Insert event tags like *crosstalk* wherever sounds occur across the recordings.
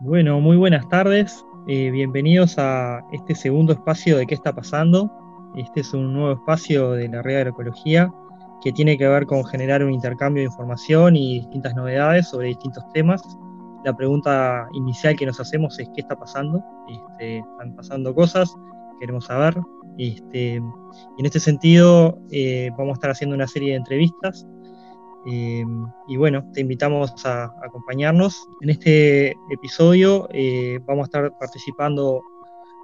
Bueno, muy buenas tardes. Eh, bienvenidos a este segundo espacio de qué está pasando. Este es un nuevo espacio de la red de agroecología que tiene que ver con generar un intercambio de información y distintas novedades sobre distintos temas. La pregunta inicial que nos hacemos es qué está pasando. Este, están pasando cosas, queremos saber. Este, y en este sentido eh, vamos a estar haciendo una serie de entrevistas eh, y bueno, te invitamos a, acompañarnos. En este episodio eh, vamos a estar participando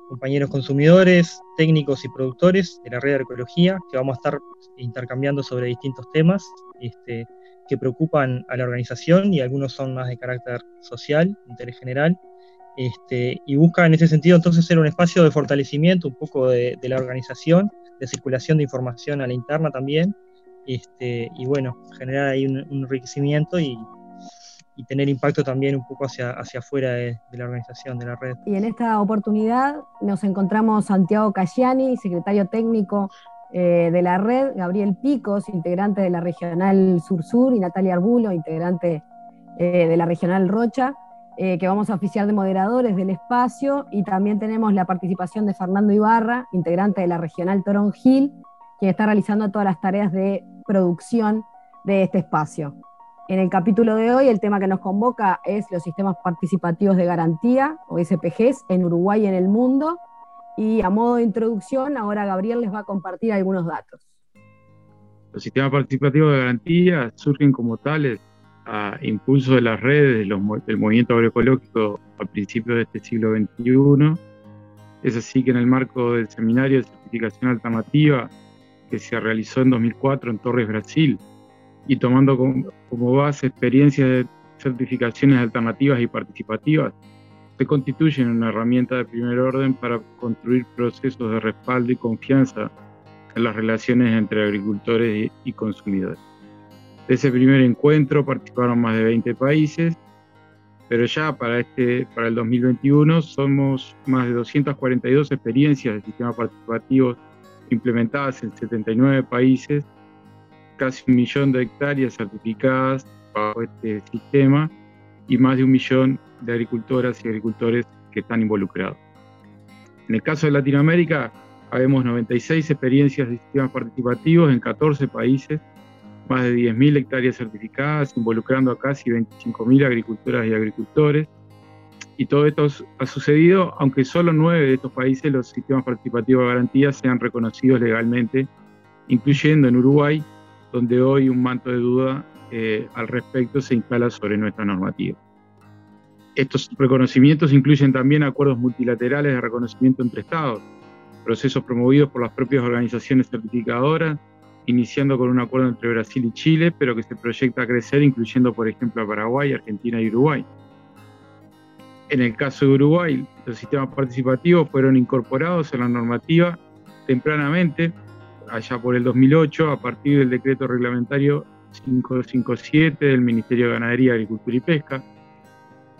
compañeros consumidores, técnicos y productores de la red de agroecología, que vamos a estar intercambiando sobre distintos temas este, que preocupan a la organización y algunos son más de carácter social, interés general. Este, y busca en ese sentido entonces ser un espacio de fortalecimiento un poco de la organización, de circulación de información a la interna también, este, y bueno, generar ahí un, enriquecimiento y, tener impacto también un poco hacia, hacia afuera de, la organización, de la red. Y en esta oportunidad nos encontramos Santiago Cayani, secretario técnico eh, de la red, Gabriel Picos, integrante de la Regional Sur-Sur, y Natalia Arbulo, integrante eh, de la Regional Rocha, eh, que vamos a oficiar de moderadores del espacio, y también tenemos la participación de Fernando Ibarra, integrante de la Regional Torón Gil, quien está realizando todas las tareas de producción de este espacio. En el capítulo de hoy, el tema que nos convoca es los sistemas participativos de garantía, o SPGs, en Uruguay y en el mundo. Y a modo de introducción, ahora Gabriel les va a compartir algunos datos. Los sistemas participativos de garantía surgen como tales a impulso de las redes del movimiento agroecológico a principios de este siglo XXI. Es así que en el marco del seminario de certificación alternativa que se realizó en 2004 en Torres, Brasil, y tomando como, base experiencias de certificaciones alternativas y participativas, se constituyen una herramienta de primer orden para construir procesos de respaldo y confianza en las relaciones entre agricultores y consumidores. De ese primer encuentro participaron más de 20 países, pero ya para, este, para el 2021 somos más de 242 experiencias de sistemas participativos implementadas en 79 países, casi un millón de hectáreas certificadas bajo este sistema y más de un millón de agricultoras y agricultores que están involucrados. En el caso de Latinoamérica, habemos 96 experiencias de sistemas participativos en 14 países, más de 10.000 hectáreas certificadas, involucrando a casi 25.000 agricultoras y agricultores, y todo esto ha sucedido, aunque solo nueve de estos países los sistemas participativos de garantía sean reconocidos legalmente, incluyendo en Uruguay, donde hoy un manto de duda eh, al respecto se instala sobre nuestra normativa. Estos reconocimientos incluyen también acuerdos multilaterales de reconocimiento entre Estados, procesos promovidos por las propias organizaciones certificadoras, iniciando con un acuerdo entre Brasil y Chile, pero que se proyecta a crecer, incluyendo, por ejemplo, a Paraguay, Argentina y Uruguay. En el caso de Uruguay, los sistemas participativos fueron incorporados en la normativa tempranamente, allá por el 2008, a partir del decreto reglamentario 557 del Ministerio de Ganadería, Agricultura y Pesca,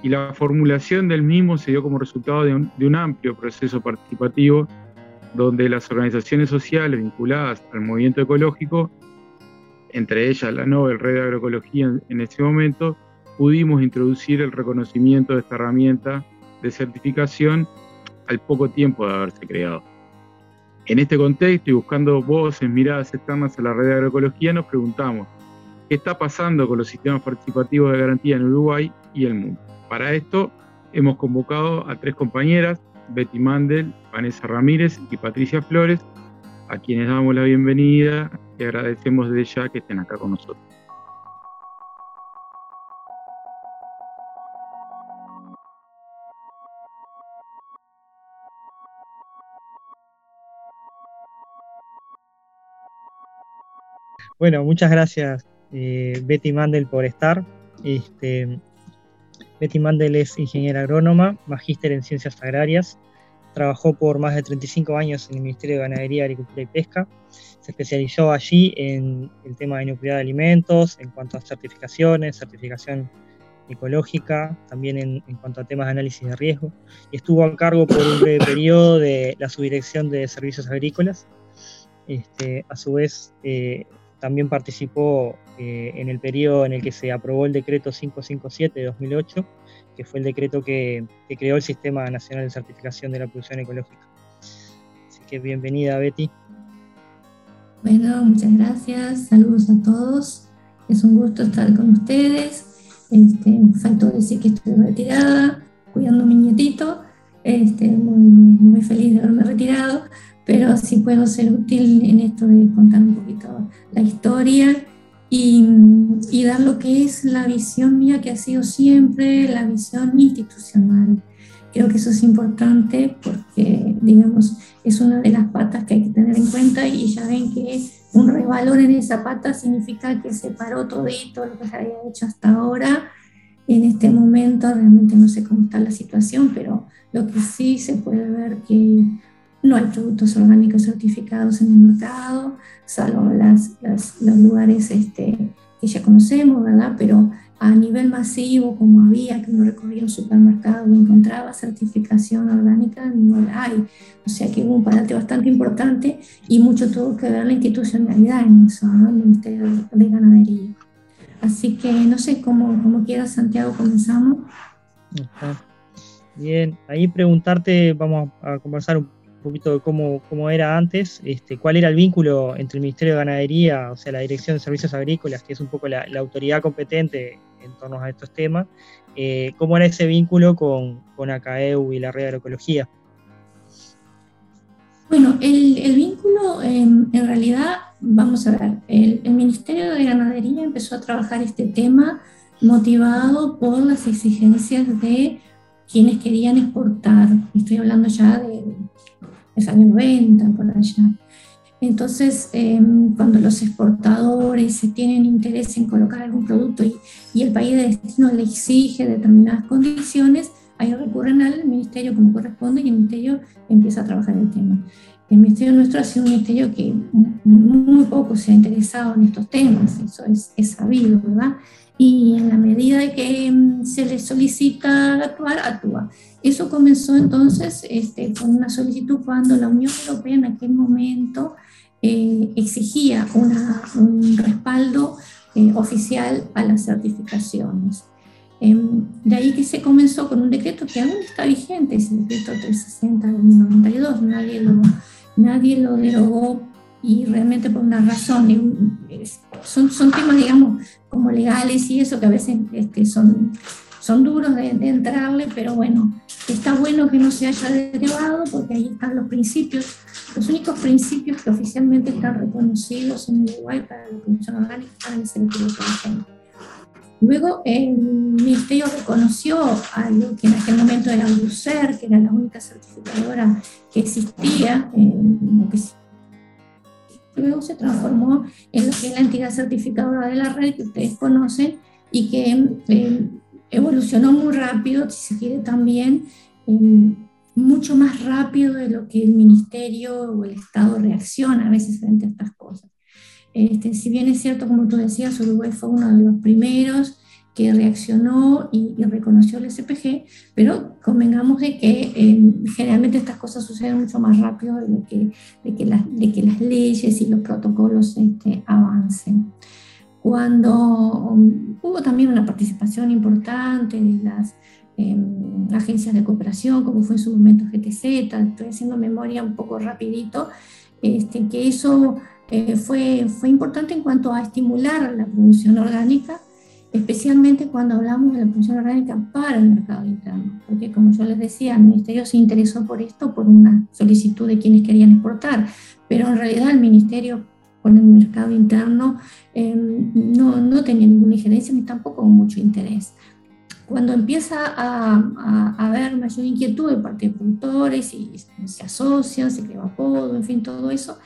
y la formulación del mismo se dio como resultado de un, amplio proceso participativo donde las organizaciones sociales vinculadas al movimiento ecológico, entre ellas la Nobel Red de Agroecología en ese momento, pudimos introducir el reconocimiento de esta herramienta de certificación al poco tiempo de haberse creado. En este contexto y buscando voces, miradas externas a la red de agroecología, nos preguntamos, ¿qué está pasando con los sistemas participativos de garantía en Uruguay y el mundo? Para esto hemos convocado a tres compañeras, Betty Mandel, Vanessa Ramírez y Patricia Flores, a quienes damos la bienvenida y agradecemos desde ya que estén acá con nosotros. Bueno, muchas gracias eh, Betty Mandel por estar. Este, Betty Mandel es ingeniera agrónoma, magíster en ciencias agrarias. Trabajó por más de 35 años en el Ministerio de Ganadería, Agricultura y Pesca. Se especializó allí en el tema de inocuidad de alimentos, en cuanto a certificaciones, certificación ecológica, también en, cuanto a temas de análisis de riesgo. Y estuvo a cargo por un breve periodo de la subdirección de servicios agrícolas. Este, a su vez, eh, también participó eh, en el periodo en el que se aprobó el decreto 557 de 2008 que fue el decreto que, creó el Sistema Nacional de Certificación de la Producción Ecológica. Así que bienvenida, Betty. Bueno, muchas gracias, saludos a todos. Es un gusto estar con ustedes. Este, decir que estoy retirada, cuidando a mi nietito. Este, muy feliz de haberme retirado, pero sí puedo ser útil en esto de contar un poquito la historia y, y, dar lo que es la visión mía, que ha sido siempre la visión institucional. Creo que eso es importante porque, digamos, es una de las patas que hay que tener en cuenta y ya ven que un revalor en esa pata significa que se paró todito lo que se había hecho hasta ahora. En este momento realmente no sé cómo está la situación, pero lo que sí se puede ver que no hay productos orgánicos certificados en el mercado, salvo las, los lugares este, que ya conocemos, ¿verdad? Pero a nivel masivo, como había, que uno recorría un supermercado y encontraba certificación orgánica, no la hay. O sea que hubo un parate bastante importante y mucho tuvo que ver la institucionalidad en eso, ¿no? El Ministerio de Ganadería. Así que no sé cómo, cómo quiera Santiago, comenzamos. Bien, ahí preguntarte, vamos a conversar un poquito de cómo, cómo era antes, este, cuál era el vínculo entre el Ministerio de Ganadería, o sea, la Dirección de Servicios Agrícolas, que es un poco la, autoridad competente en torno a estos temas, eh, cómo era ese vínculo con, con ACAEU y la red de agroecología. Bueno, el, el vínculo en realidad, vamos a ver, el, Ministerio de Ganadería empezó a trabajar este tema motivado por las exigencias de quienes querían exportar. Estoy hablando ya de los años 90, por allá. Entonces, em, cuando los exportadores tienen interés en colocar algún producto y, y, el país de destino le exige determinadas condiciones, ahí recurren al ministerio como corresponde y el ministerio empieza a trabajar el tema. El ministerio nuestro ha sido un ministerio que muy poco se ha interesado en estos temas, eso es, es sabido, ¿verdad? y en la medida de que mm, se le solicita actuar, actúa. Eso comenzó entonces este, con una solicitud cuando la Unión Europea en aquel momento eh, exigía una, un respaldo eh, oficial a las certificaciones. Em, de ahí que se comenzó con un decreto que aún está vigente, es el decreto 360 del 92, nadie lo, nadie lo derogó y realmente por una razón, son, son temas, digamos, como legales y eso que a veces este, son, son duros de, entrarle, pero bueno, está bueno que no se haya derivado porque ahí están los principios, los únicos principios que oficialmente están reconocidos en Uruguay para la producción orgánica para el sentido Luego el Ministerio reconoció a lo que en aquel momento era UCER, que era la única certificadora que existía, eh, que luego se transformó en lo que es la entidad certificadora de la red que ustedes conocen y que eh, evolucionó muy rápido, si se quiere también, mucho más rápido de lo que el ministerio o el Estado reacciona a veces frente a estas cosas. Este, si bien es cierto, como tú decías, Uruguay fue uno de los primeros que reaccionó y, reconoció el SPG, pero convengamos de que eh, generalmente estas cosas suceden mucho más rápido de, lo que, de, que, de que las leyes y los protocolos este, avancen. Cuando um, hubo también una participación importante de las em, agencias de cooperación, como fue en su momento GTZ, estoy haciendo memoria un poco rapidito, este, que eso eh, fue, fue importante en cuanto a estimular la producción orgánica, especialmente cuando hablamos de la producción orgánica para el mercado interno, porque como yo les decía, el Ministerio se interesó por esto por una solicitud de quienes querían exportar, pero en realidad el Ministerio con el mercado interno em, no, no, tenía ninguna injerencia ni tampoco mucho interés. Cuando empieza a, a, haber mayor inquietud de parte de productores y se asocian, se crea apodo, en fin, todo eso,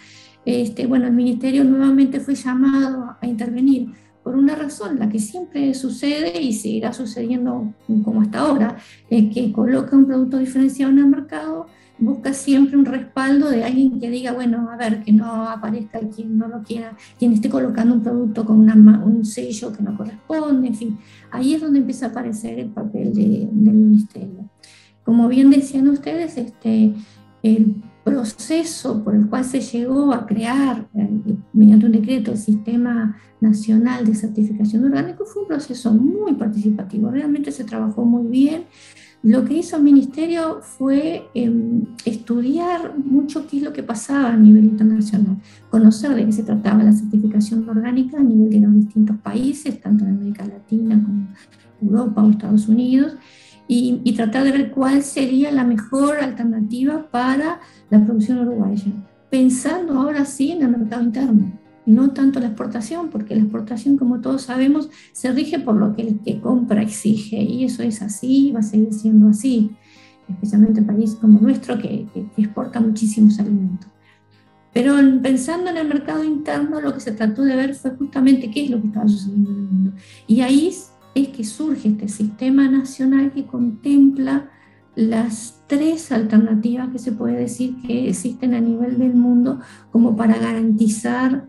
este, bueno, el Ministerio nuevamente fue llamado a intervenir por una razón, la que siempre sucede y seguirá sucediendo como hasta ahora, es que coloca un producto diferenciado en el mercado, busca siempre un respaldo de alguien que diga, bueno, a ver, que no aparezca quien no lo quiera, quien esté colocando un producto con un sello que no corresponde, en fin, ahí es donde empieza a aparecer el papel del ministerio. Como bien decían ustedes, este, el proceso por el cual se llegó a crear eh, mediante un decreto el Sistema Nacional de Certificación de Orgánicos fue un proceso muy participativo, realmente se trabajó muy bien. Lo que hizo el Ministerio fue em, estudiar mucho qué es lo que pasaba a nivel internacional, conocer de qué se trataba la certificación orgánica a nivel de los distintos países, tanto en América Latina como Europa o Estados Unidos, y, tratar de ver cuál sería la mejor alternativa para la producción uruguaya, pensando ahora sí en el mercado interno, no tanto la exportación, porque la exportación, como todos sabemos, se rige por lo que el que compra exige, y eso es así va a seguir siendo así, especialmente en un país como nuestro que, que exporta muchísimos alimentos. Pero pensando en el mercado interno, lo que se trató de ver fue justamente qué es lo que estaba sucediendo en el mundo. Y ahí es que surge este sistema nacional que contempla las tres alternativas que se puede decir que existen a nivel del mundo como para garantizar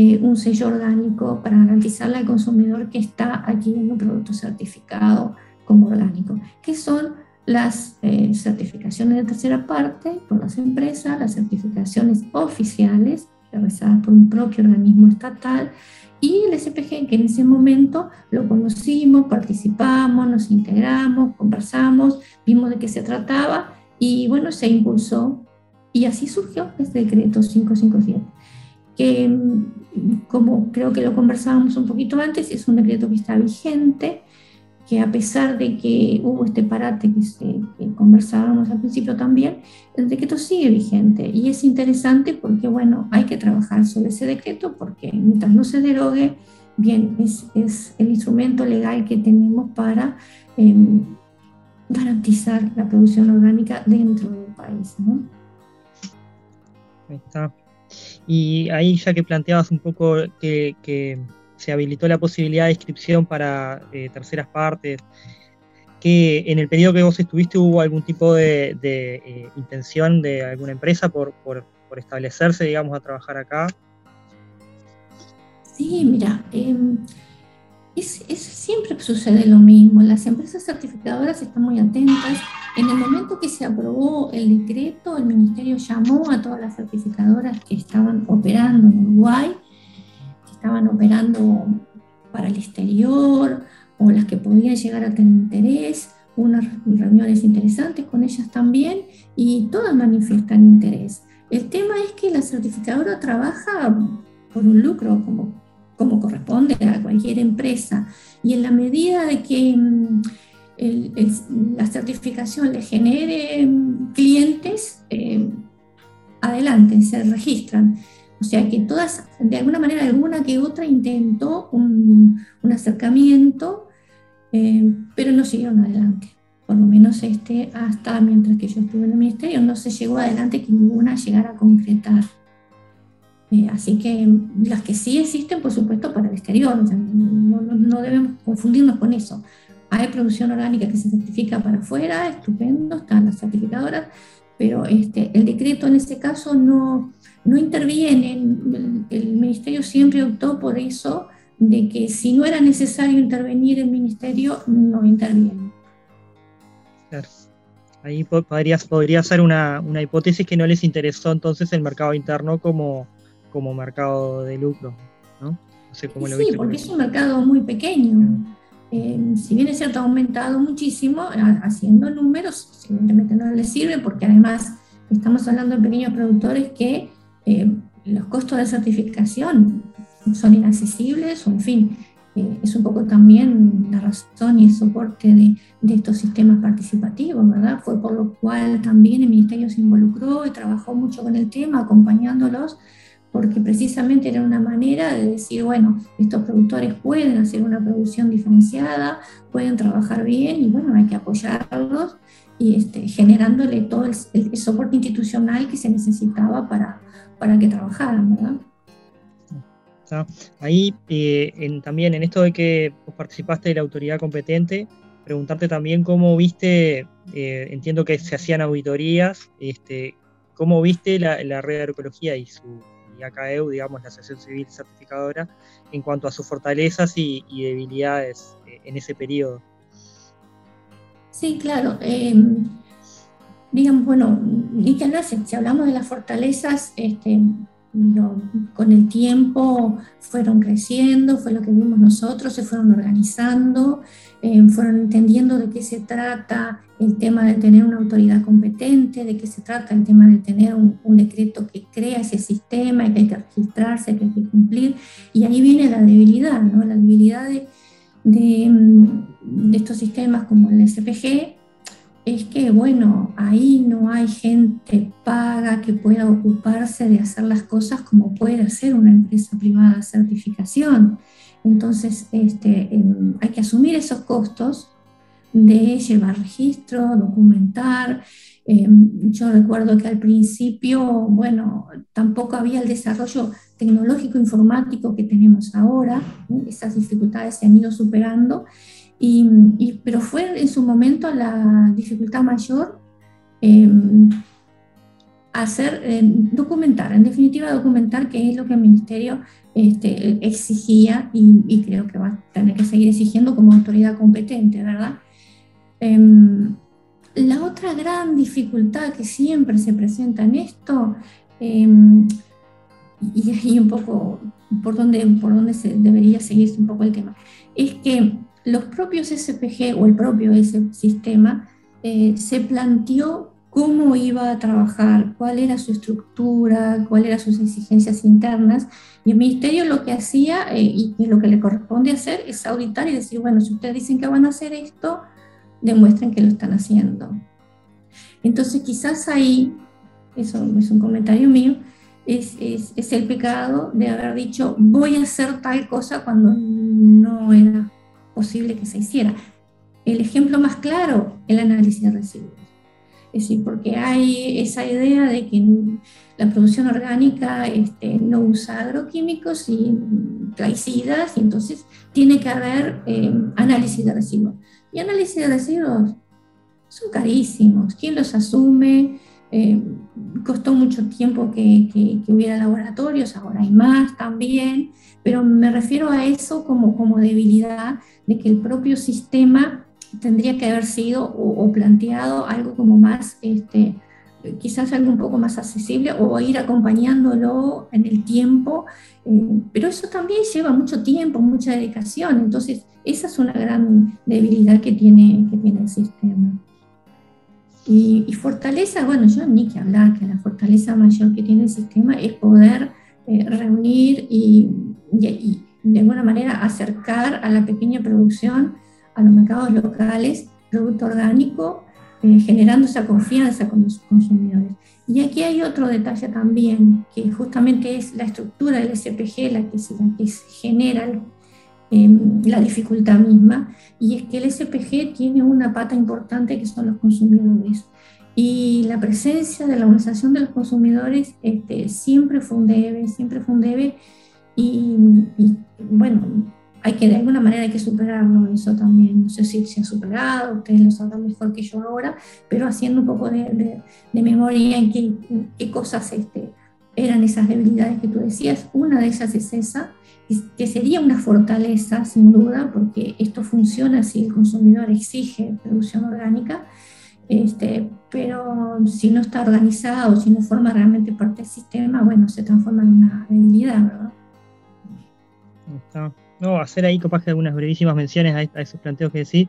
eh, un sello orgánico, para garantizarle al consumidor que está adquiriendo un producto certificado como orgánico, que son las eh, certificaciones de tercera parte por las empresas, las certificaciones oficiales realizadas por un propio organismo estatal y el SPG, que en ese momento lo conocimos, participamos, nos integramos, conversamos, vimos de qué se trataba y bueno, se impulsó. Y así surgió este decreto 557, que mm, como creo que lo conversábamos un poquito antes, es un decreto que está vigente, que a pesar de que hubo este parate que, conversábamos al principio también, el decreto sigue vigente y es interesante porque, bueno, hay que trabajar sobre ese decreto porque mientras no se derogue, bien, es, es el instrumento legal que tenemos para em, garantizar la producción orgánica dentro del país. ¿no? Ahí está. Y ahí ya que planteabas un poco que, se habilitó la posibilidad de inscripción para eh, terceras partes, que en el periodo que vos estuviste hubo algún tipo de, eh, intención de alguna empresa por, establecerse, digamos, a trabajar acá. Sí, mira, em, es, siempre sucede lo mismo. Las empresas certificadoras están muy atentas. En el momento que se aprobó el decreto, el ministerio llamó a todas las certificadoras que estaban operando en Uruguay estaban operando para el exterior o las que podían llegar a tener interés, unas reuniones interesantes con ellas también y todas manifiestan interés. El tema es que la certificadora trabaja por un lucro como, como corresponde a cualquier empresa y en la medida de que mm, la certificación le genere mm, clientes, eh, adelante, se registran. O sea que todas, de alguna manera, alguna que otra intentó un, acercamiento, eh, pero no siguieron adelante. Por lo menos este, hasta mientras que yo estuve en el ministerio, no se llegó adelante que ninguna llegara a concretar. Eh, así que las que sí existen, por supuesto, para el exterior, no, debemos confundirnos con eso. Hay producción orgánica que se certifica para afuera, estupendo, están las certificadoras, pero este, el decreto en este caso no, no intervienen. El, ministerio siempre optó por eso, de que si no era necesario intervenir el ministerio, no interviene. Ahí podría, podría ser una, hipótesis que no les interesó entonces el mercado interno como, como mercado de lucro, ¿no? sí, porque es un mercado muy pequeño. Eh, si bien es cierto, ha aumentado muchísimo, haciendo números, evidentemente no les sirve porque además estamos hablando de pequeños productores que eh, los costos de certificación son inaccesibles, o en fin, eh, es un poco también la razón y el soporte de, de, estos sistemas participativos, ¿verdad? Fue por lo cual también el Ministerio se involucró y trabajó mucho con el tema, acompañándolos, porque precisamente era una manera de decir, bueno, estos productores pueden hacer una producción diferenciada, pueden trabajar bien y bueno, hay que apoyarlos y este, generándole todo el, soporte institucional que se necesitaba para, para que trabajaran, ¿verdad? Ahí eh, también en esto de que participaste de la autoridad competente, preguntarte también cómo viste, eh, entiendo que se hacían auditorías, este, cómo viste la, red de agroecología y su y ACAEU, digamos, la Asociación Civil Certificadora, en cuanto a sus fortalezas y, debilidades eh, en ese periodo. Sí, claro. Em, digamos, bueno, ni que hablar, si hablamos de las fortalezas, este, con el tiempo fueron creciendo, fue lo que vimos nosotros, se fueron organizando, eh, fueron entendiendo de qué se trata el tema de tener una autoridad competente, de qué se trata el tema de tener un, decreto que crea ese sistema y que hay que registrarse, que hay que cumplir. Y ahí viene la debilidad, ¿no? la debilidad de, de, de estos sistemas como el SPG, es que, bueno, ahí no hay gente paga que pueda ocuparse de hacer las cosas como puede hacer una empresa privada de certificación. Entonces, este, em, hay que asumir esos costos de llevar registro, documentar. Em, yo recuerdo que al principio, bueno, tampoco había el desarrollo tecnológico informático que tenemos ahora. Esas dificultades se han ido superando y, pero fue en su momento la dificultad mayor em, hacer, documentar, en definitiva documentar qué es lo que el ministerio este, exigía y, creo que va a tener que seguir exigiendo como autoridad competente, ¿verdad? Em, la otra gran dificultad que siempre se presenta en esto, y ahí un poco por donde, por donde se debería seguirse un poco el tema, es que los propios SPG o el propio ese sistema eh, se planteó cómo iba a trabajar, cuál era su estructura, cuáles eran sus exigencias internas. Y el ministerio lo que hacía eh, y, lo que le corresponde hacer es auditar y decir, bueno, si ustedes dicen que van a hacer esto, demuestren que lo están haciendo. Entonces quizás ahí, eso es un comentario mío, es, es, es el pecado de haber dicho voy a hacer tal cosa cuando no era posible que se hiciera. El ejemplo más claro, el análisis de residuos. Es decir, porque hay esa idea de que la producción orgánica este, no usa agroquímicos y plaguicidas, y entonces tiene que haber eh, análisis de residuos. Y análisis de residuos son carísimos. ¿Quién los asume? Eh, costó mucho tiempo que, que, hubiera laboratorios, ahora hay más también, pero me refiero a eso como, como debilidad de que el propio sistema tendría que haber sido o, planteado algo como más, este, quizás algo un poco más accesible o ir acompañándolo en el tiempo, eh, pero eso también lleva mucho tiempo, mucha dedicación, entonces esa es una gran debilidad que tiene, que tiene el sistema. Y, fortaleza, bueno, yo ni que hablar, que la fortaleza mayor que tiene el sistema es poder eh, reunir y, de alguna manera acercar a la pequeña producción a los mercados locales producto orgánico, eh, generando esa confianza con los consumidores. Y aquí hay otro detalle también, que justamente es la estructura del SPG la que, la que genera Em, la dificultad misma, y es que el SPG tiene una pata importante que son los consumidores. Y la presencia de la organización de los consumidores este, siempre fue un debe, siempre fue un debe, y, bueno, hay que de alguna manera hay que superarlo eso también. No sé si se ha superado, ustedes lo sabrán mejor que yo ahora, pero haciendo un poco de, de, memoria en qué, qué cosas este, eran esas debilidades que tú decías. Una de ellas es esa, que sería una fortaleza, sin duda, porque esto funciona si el consumidor exige producción orgánica, este, pero si no está organizado, si no forma realmente parte del sistema, bueno, se transforma en una debilidad, ¿verdad? No, hacer ahí capaz que algunas brevísimas menciones a, esos planteos que decís.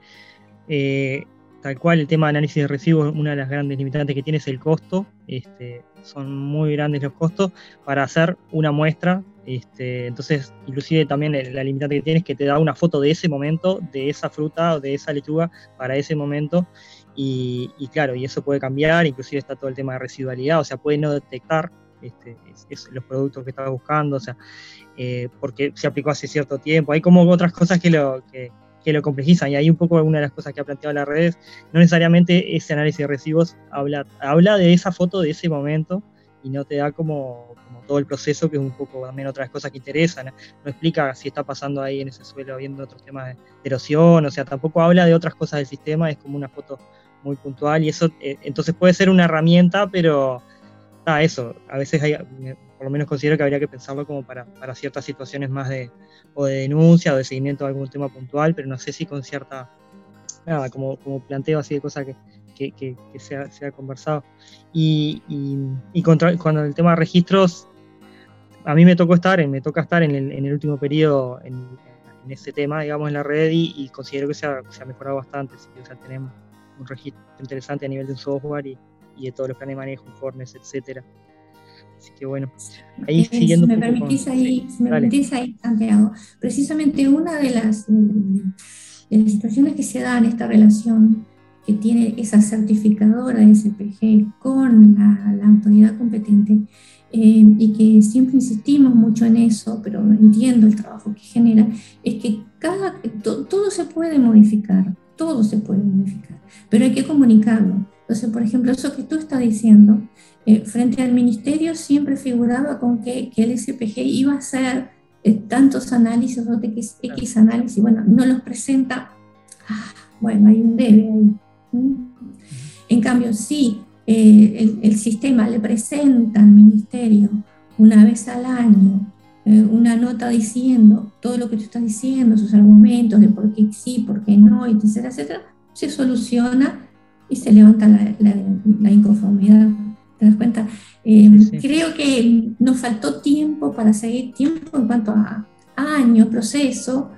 Eh, tal cual, el tema de análisis de residuos, una de las grandes limitantes que tiene es el costo. Este, son muy grandes los costos para hacer una muestra este, entonces, inclusive también la limitante que tienes es que te da una foto de ese momento, de esa fruta o de esa lechuga para ese momento. Y, claro, y eso puede cambiar, inclusive está todo el tema de residualidad, o sea, puede no detectar este, los productos que estaba buscando, o sea, eh, porque se aplicó hace cierto tiempo. Hay como otras cosas que lo, que, lo complejizan y ahí un poco una de las cosas que ha planteado las redes, no necesariamente ese análisis de residuos habla, habla de esa foto de ese momento y no te da como, todo el proceso, que es un poco también otras cosas que interesan. No explica si está pasando ahí en ese suelo habiendo otros temas de, erosión, o sea, tampoco habla de otras cosas del sistema, es como una foto muy puntual y eso eh, entonces puede ser una herramienta, pero ah, eso, a veces hay, por lo menos considero que habría que pensarlo como para, para ciertas situaciones más de, o de denuncia o de seguimiento de algún tema puntual, pero no sé si con cierta, nada, como, como planteo así de cosas que, que, se, ha, conversado. Y, y, contra, cuando el tema de registros, a mí me tocó estar, me toca estar en el, último periodo en, en, ese tema, digamos, en la red y, considero que se ha, mejorado bastante. O sea, tenemos un registro interesante a nivel de un software y, de todos los planes de manejo, informes, etcétera. Así que bueno, ahí siguiendo. Si me permitís ahí, me permitís ahí, Santiago, precisamente una de las, de las situaciones que se dan en esta relación que tiene esa certificadora de SPG con la, autoridad competente eh, y que siempre insistimos mucho en eso, pero entiendo el trabajo que genera, es que cada, todo se puede modificar, todo se puede modificar, pero hay que comunicarlo. Entonces, por ejemplo, eso que tú estás diciendo, eh, frente al ministerio siempre figuraba con que, que el SPG iba a hacer eh, tantos análisis o X, X análisis, bueno, no los presenta, ah, bueno, hay un debe ahí. En cambio, si eh, el, sistema le presenta al ministerio una vez al año eh, una nota diciendo todo lo que tú estás diciendo, sus argumentos de por qué sí, por qué no, etcétera, etcétera, se soluciona y se levanta la, inconformidad. ¿Te das cuenta? Eh, creo que nos faltó tiempo para seguir tiempo en cuanto a años, proceso,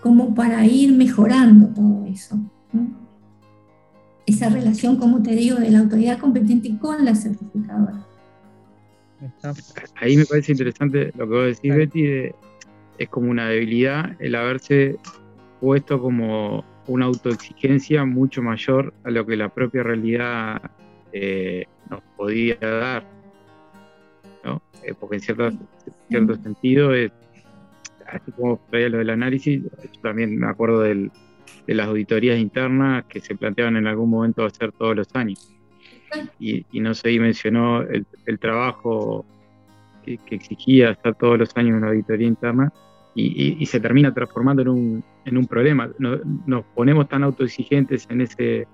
como para ir mejorando todo eso esa relación, como te digo, de la autoridad competente con la certificadora. Ahí me parece interesante lo que vos decís, Betty, es como una debilidad el haberse puesto como una autoexigencia mucho mayor a lo que la propia realidad eh, nos podía dar. ¿no? Eh, porque en cierto, cierto sentido, es, así como traía lo del análisis, yo también me acuerdo del, de las auditorías internas que se planteaban en algún momento hacer todos los años. Y, no sé, y mencionó el, trabajo que, exigía hacer todos los años una auditoría interna y, se termina transformando en un, en un problema. Nos, ponemos tan autoexigentes en, ese,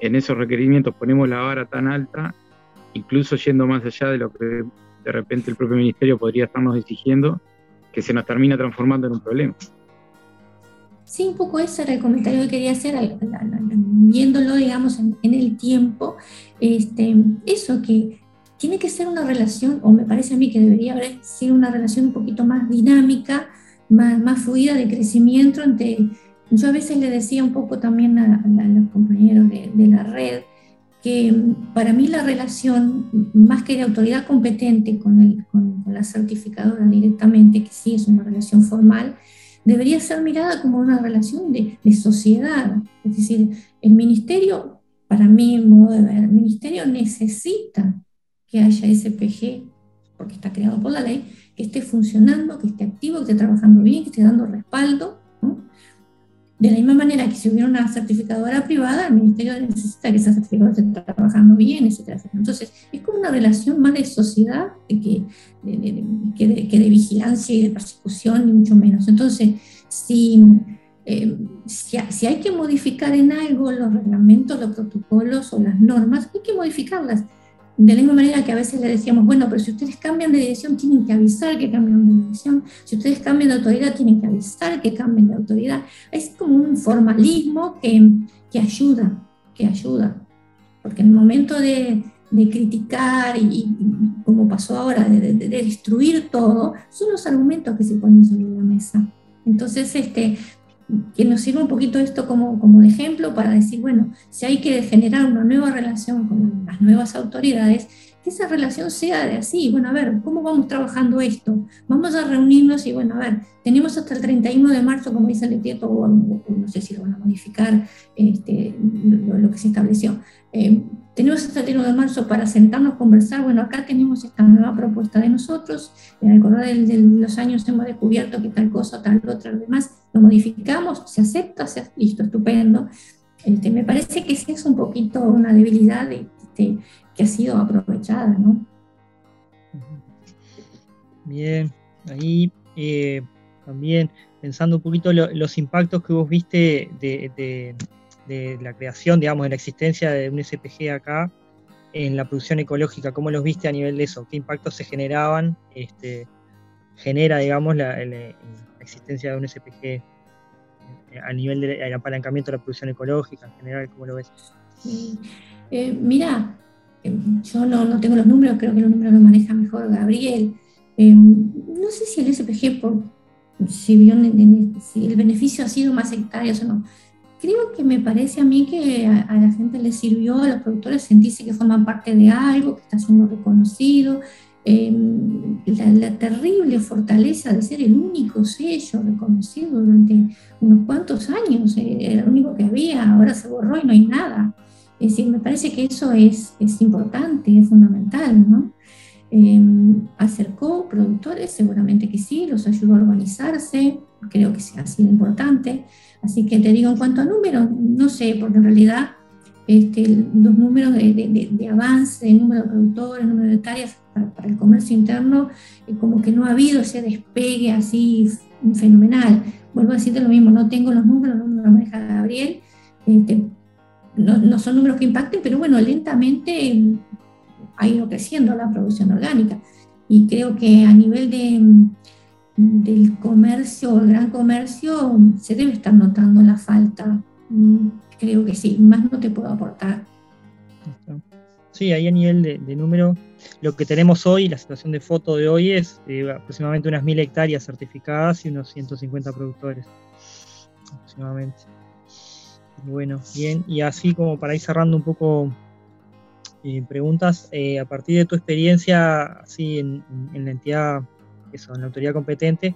en esos requerimientos, ponemos la vara tan alta, incluso yendo más allá de lo que de repente el propio ministerio podría estarnos exigiendo, que se nos termina transformando en un problema. Sí, un poco ese era el comentario que quería hacer, viéndolo, digamos, en, el tiempo. Este, eso que tiene que ser una relación, o me parece a mí que debería haber sido una relación un poquito más dinámica, más, más fluida de crecimiento entre... Yo a veces le decía un poco también a, los compañeros de, la red que para mí la relación, más que de autoridad competente con, la certificadora directamente, que sí es una relación formal, debería ser mirada como una relación de, sociedad. Es decir, el ministerio, para mí, modo de ver, el ministerio necesita que haya SPG, porque está creado por la ley, que esté funcionando, que esté activo, que esté trabajando bien, que esté dando respaldo de la misma manera que si hubiera una certificadora privada, el ministerio necesita que esa certificadora esté trabajando bien, etcétera, Entonces, es como una relación más de sociedad que, de, que, de, vigilancia y de persecución, ni mucho menos. Entonces, si, eh, si, si, hay que modificar en algo los reglamentos, los protocolos o las normas, hay que modificarlas. De la misma manera que a veces le decíamos, bueno, pero si ustedes cambian de dirección, tienen que avisar que cambian de dirección. Si ustedes cambian de autoridad, tienen que avisar que cambien de autoridad. Es como un formalismo que, que ayuda, que ayuda. Porque en el momento de, de criticar y, como pasó ahora, de, de, destruir todo, son los argumentos que se ponen sobre la mesa. Entonces, este, que nos sirva un poquito esto como, como ejemplo para decir, bueno, si hay que generar una nueva relación con las nuevas autoridades, que esa relación sea de así, bueno, a ver, ¿cómo vamos trabajando esto? Vamos a reunirnos y, bueno, a ver, tenemos hasta el 31 de marzo, como dice el decreto, o, no sé si lo van a modificar este, lo, que se estableció. Eh, tenemos hasta el 31 de marzo para sentarnos, conversar, bueno, acá tenemos esta nueva propuesta de nosotros, en el correr de, los años hemos descubierto que tal cosa, tal otra, demás, lo modificamos, se acepta, se, listo, estupendo. Este, me parece que sí es un poquito una debilidad este, que ha sido aprovechada, ¿no? Bien, ahí eh, también pensando un poquito los impactos que vos viste de, la creación, digamos, de la existencia de un SPG acá en la producción ecológica, ¿cómo los viste a nivel de eso? ¿Qué impactos se generaban? Este, genera, digamos, la, existencia de un SPG eh, a nivel del apalancamiento de la producción ecológica en general, ¿cómo lo ves? Eh, mira, eh, yo no, tengo los números, creo que los números los maneja mejor Gabriel. No sé si el SPG, por, si, vio, si el beneficio ha sido más hectáreas o no. Creo que me parece a mí que a, la gente le sirvió, a los productores sentirse que forman parte de algo, que está siendo reconocido, Em, la, terrible fortaleza de ser el único sello reconocido durante unos cuantos años, eh, era lo único que había, ahora se borró y no hay nada. Es decir, me parece que eso es, es importante, es fundamental, ¿no? Em, acercó productores, seguramente que sí, los ayudó a organizarse, creo que ha sido importante. Así que te digo, en cuanto a números, no sé, porque en realidad este, los números de, de, de, avance, el número de productores, el número de hectáreas para, el comercio interno, eh, como que no ha habido ese despegue así fenomenal. Vuelvo a decirte lo mismo, no tengo los números, los números maneja Gabriel, este, no, no, son números que impacten, pero bueno, lentamente ha ido creciendo la producción orgánica. Y creo que a nivel de, del comercio, el gran comercio, se debe estar notando la falta. Mm, creo que sí, más no te puedo aportar. Sí, ahí a nivel de, número lo que tenemos hoy, la situación de foto de hoy es eh, aproximadamente unas mil hectáreas certificadas y unos 150 productores aproximadamente. Bueno, bien, y así como para ir cerrando un poco eh, preguntas, eh, a partir de tu experiencia así en, la entidad, eso, en la autoridad competente,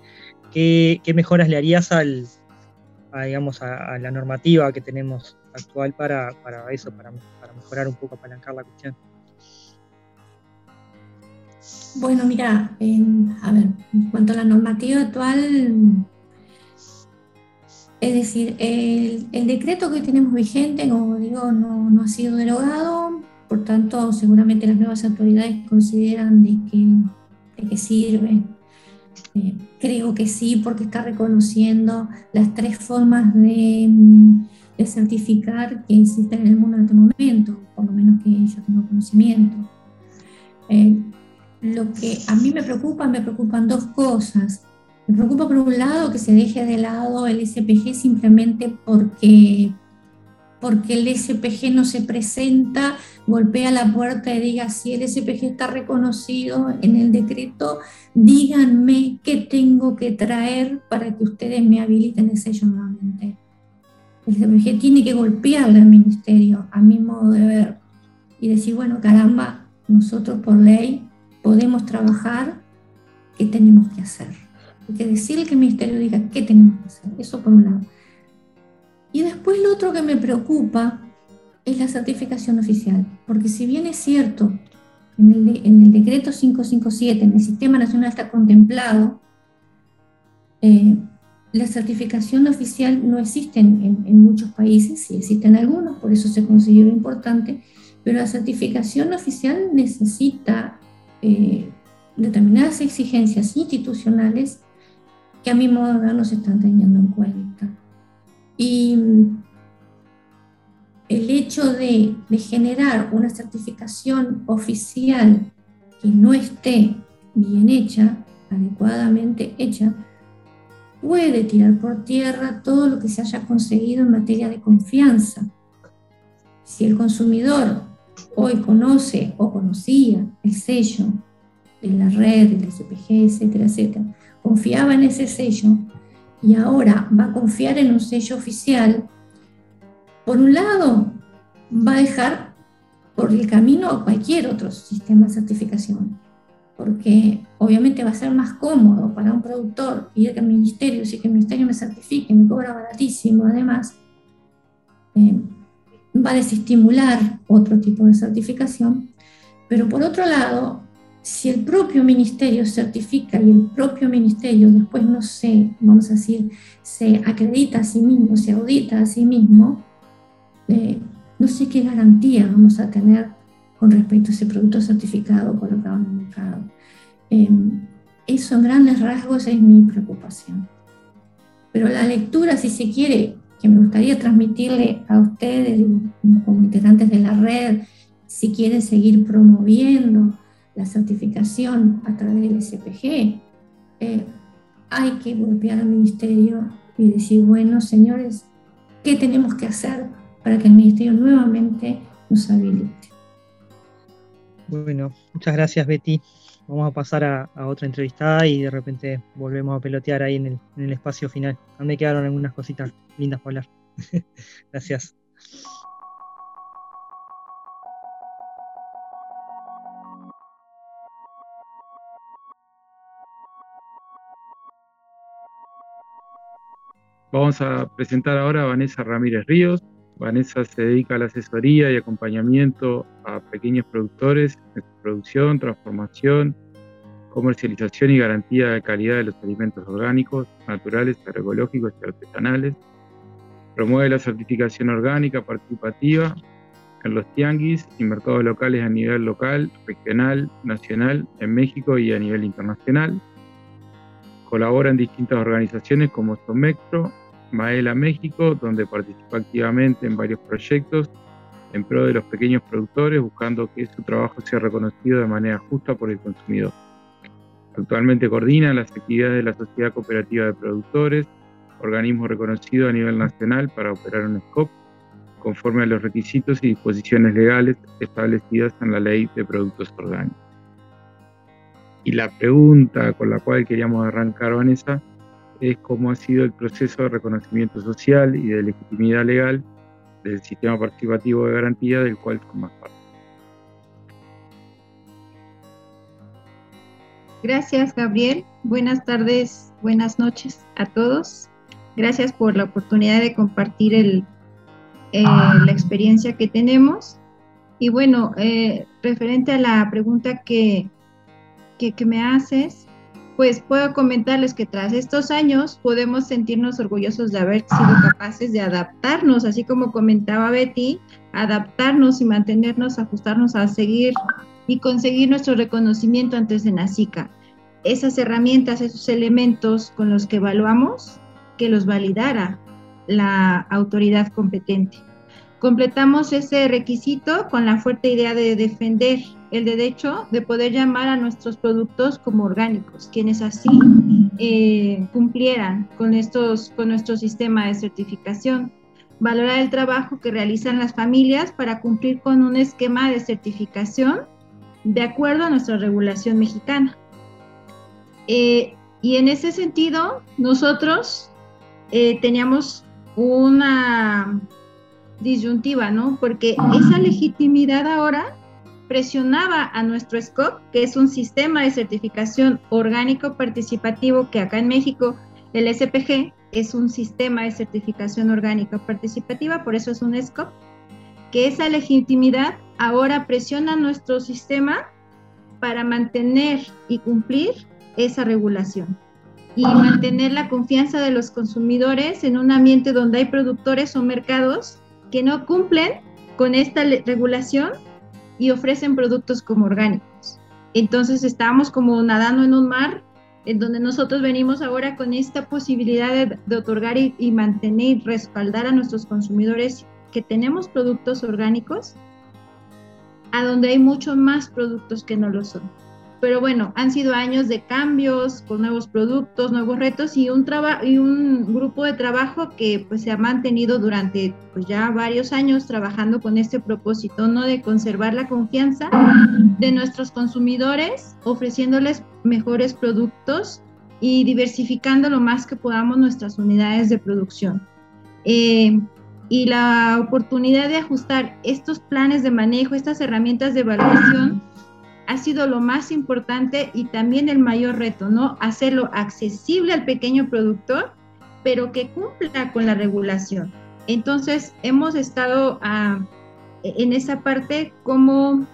¿qué, mejoras le harías al, digamos, a, la normativa que tenemos actual para, eso, para, para mejorar un poco, apalancar la cuestión? Bueno, mira, a ver, en cuanto a la normativa actual, es decir, el, decreto que tenemos vigente, como digo, no, ha sido derogado, por tanto, seguramente las nuevas autoridades consideran de que, que sirve. Eh, creo que sí, porque está reconociendo las tres formas de, certificar que existen en el mundo en este momento, por lo menos que yo tengo conocimiento. Eh, lo que a mí me preocupa, me preocupan dos cosas. Me preocupa por un lado que se deje de lado el SPG simplemente porque, porque el SPG no se presenta, golpea la puerta y diga si el SPG está reconocido en el decreto, díganme qué tengo que traer para que ustedes me habiliten el sello nuevamente. El SPG tiene que golpearle al ministerio, a mi modo de ver, y decir, bueno, caramba, nosotros por ley podemos trabajar, qué tenemos que hacer. Hay que decirle que el ministerio diga qué tenemos que hacer. Eso por un lado. Y después lo otro que me preocupa es la certificación oficial, porque si bien es cierto, en el, en el decreto 557, en el Sistema Nacional está contemplado, eh, la certificación oficial no existe en, muchos países, sí existen algunos, por eso se considera importante, pero la certificación oficial necesita eh, determinadas exigencias institucionales que a mi modo de ver no se están teniendo en cuenta. Y el hecho de generar una certificación oficial que no esté bien hecha, adecuadamente hecha, puede tirar por tierra todo lo que se haya conseguido en materia de confianza. Si el consumidor hoy conoce o conocía el sello de la red, del SPG, etcétera, etcétera, confiaba en ese sello y ahora va a confiar en un sello oficial, por un lado va a dejar por el camino cualquier otro sistema de certificación, porque obviamente va a ser más cómodo para un productor ir al ministerio, si que el ministerio me certifique, me cobra baratísimo además. Eh, va a desestimular otro tipo de certificación, pero por otro lado, si el propio ministerio certifica y el propio ministerio después no se, vamos a decir, se acredita a sí mismo, se audita a sí mismo, eh, no sé qué garantía vamos a tener con respecto a ese producto certificado colocado en el mercado. Em, eso en grandes rasgos es mi preocupación. Pero la lectura, si se quiere, que me gustaría transmitirle a ustedes como integrantes de la red, si quieren seguir promoviendo la certificación a través del SPG, eh, hay que golpear al ministerio y decir, bueno, señores, ¿qué tenemos que hacer para que el Ministerio nuevamente nos habilite. Bueno, muchas gracias Betty. Vamos a pasar a, otra entrevistada y de repente volvemos a pelotear ahí en el, en el espacio final. A me quedaron algunas cositas lindas para hablar. *laughs* gracias. Vamos a presentar ahora a Vanessa Ramírez Ríos. Vanessa se dedica a la asesoría y acompañamiento a pequeños productores en su producción, transformación, comercialización y garantía de calidad de los alimentos orgánicos, naturales, agroecológicos y artesanales. Promueve la certificación orgánica participativa en los tianguis y mercados locales a nivel local, regional, nacional, en México y a nivel internacional. Colabora en distintas organizaciones como Somectro, Maela México, donde participa activamente en varios proyectos en pro de los pequeños productores, buscando que su trabajo sea reconocido de manera justa por el consumidor. Actualmente coordina las actividades de la Sociedad Cooperativa de Productores, organismo reconocido a nivel nacional para operar un SCOP, conforme a los requisitos y disposiciones legales establecidas en la Ley de Productos Orgánicos. Y la pregunta con la cual queríamos arrancar, Vanessa, es cómo ha sido el proceso de reconocimiento social y de legitimidad legal del sistema participativo de garantía del cual más parte. Gracias, Gabriel. Buenas tardes, buenas noches a todos. Gracias por la oportunidad de compartir el, eh, la experiencia que tenemos. Y bueno, eh, referente a la pregunta que, que, que me haces, pues puedo comentarles que tras estos años podemos sentirnos orgullosos de haber sido capaces de adaptarnos, así como comentaba Betty, adaptarnos y mantenernos, ajustarnos a seguir y conseguir nuestro reconocimiento antes de Nacica. Esas herramientas, esos elementos con los que evaluamos, que los validara la autoridad competente. Completamos ese requisito con la fuerte idea de defender el derecho de poder llamar a nuestros productos como orgánicos, quienes así eh, cumplieran con, estos, con nuestro sistema de certificación. Valorar el trabajo que realizan las familias para cumplir con un esquema de certificación de acuerdo a nuestra regulación mexicana. Eh, y en ese sentido, nosotros eh, teníamos una disyuntiva, ¿no? Porque esa legitimidad ahora presionaba a nuestro SCOP, que es un sistema de certificación orgánico participativo que acá en México el SPG es un sistema de certificación orgánica participativa, por eso es un SCOP, que esa legitimidad ahora presiona nuestro sistema para mantener y cumplir esa regulación y mantener la confianza de los consumidores en un ambiente donde hay productores o mercados que no cumplen con esta regulación y ofrecen productos como orgánicos. Entonces estamos como nadando en un mar en donde nosotros venimos ahora con esta posibilidad de, otorgar y, y, mantener y respaldar a nuestros consumidores que tenemos productos orgánicos, a donde hay muchos más productos que no lo son. Pero bueno, han sido años de cambios, con nuevos productos, nuevos retos y un, y un grupo de trabajo que pues se ha mantenido durante pues ya varios años trabajando con este propósito, ¿no? De conservar la confianza de nuestros consumidores, ofreciéndoles mejores productos y diversificando lo más que podamos nuestras unidades de producción. Eh, y la oportunidad de ajustar estos planes de manejo, estas herramientas de evaluación ha sido lo más importante y también el mayor reto, ¿no? Hacerlo accesible al pequeño productor, pero que cumpla con la regulación. Entonces, hemos estado ah, en esa parte como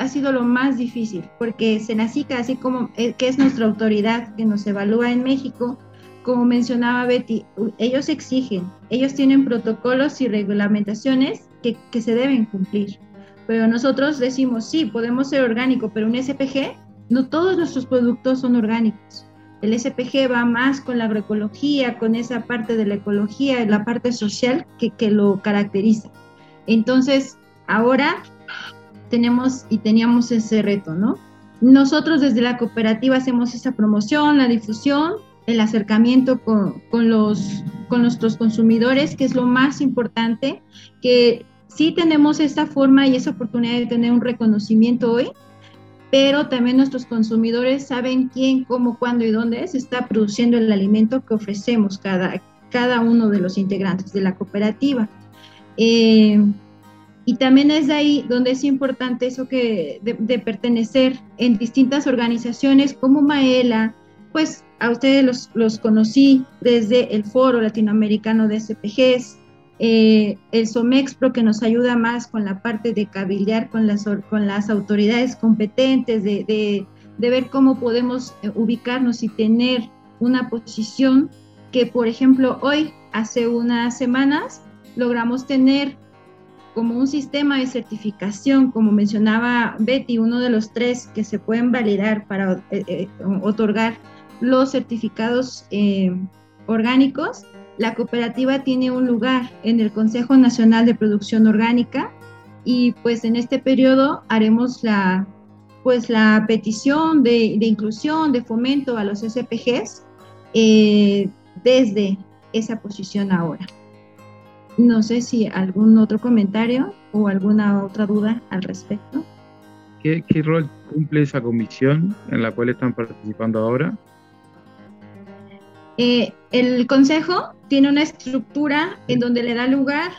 ha sido lo más difícil, porque Senacica, así como eh, que es nuestra autoridad que nos evalúa en México, como mencionaba Betty, ellos exigen, ellos tienen protocolos y reglamentaciones que, que se deben cumplir. Pero nosotros decimos, sí, podemos ser orgánico, pero un SPG, no todos nuestros productos son orgánicos. El SPG va más con la agroecología, con esa parte de la ecología, la parte social que, que lo caracteriza. Entonces, ahora tenemos y teníamos ese reto, ¿no? Nosotros desde la cooperativa hacemos esa promoción, la difusión, el acercamiento con, con, los, con nuestros consumidores, que es lo más importante, que sí tenemos esta forma y esa oportunidad de tener un reconocimiento hoy, pero también nuestros consumidores saben quién, cómo, cuándo y dónde se está produciendo el alimento que ofrecemos cada, cada uno de los integrantes de la cooperativa. Eh, y también es de ahí donde es importante eso que de, pertenecer en distintas organizaciones como Maela, pues a ustedes los, los conocí desde el Foro Latinoamericano de SPGs, eh, el SOMEXPRO que nos ayuda más con la parte de cabildear con las, con las autoridades competentes, de, de, ver cómo podemos eh, ubicarnos y tener una posición que, por ejemplo, hoy, hace unas semanas, logramos tener como un sistema de certificación, como mencionaba Betty, uno de los tres que se pueden validar para eh, otorgar los certificados orgánicos, la cooperativa tiene un lugar en el Consejo Nacional de Producción Orgánica y pues en este periodo haremos la, pues la petición de, inclusión, de fomento a los SPGs eh, desde esa posición ahora. No sé si algún otro comentario o alguna otra duda al respecto. ¿Qué, qué rol cumple esa comisión en la cual están participando ahora? Eh, el consejo tiene una estructura en donde le da lugar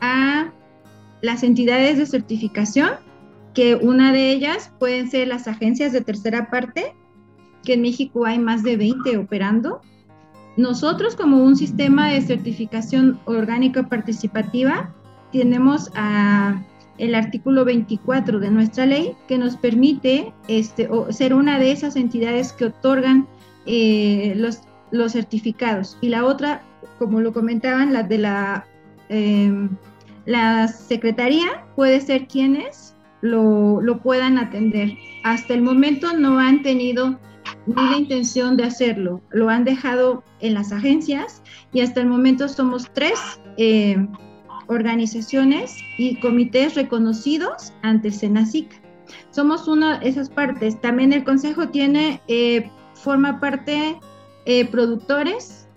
a las entidades de certificación, que una de ellas pueden ser las agencias de tercera parte, que en México hay más de 20 operando. Nosotros como un sistema de certificación orgánica participativa tenemos a el artículo 24 de nuestra ley que nos permite este, ser una de esas entidades que otorgan eh, los los certificados. Y la otra, como lo comentaban, la de la, em, la Secretaría, puede ser quienes lo, lo, puedan atender. Hasta el momento no han tenido ni la intención de hacerlo, lo han dejado en las agencias y hasta el momento somos tres em, organizaciones y comités reconocidos ante Senacica. Somos una de esas partes. También el Consejo tiene, eh, forma parte eh, productores,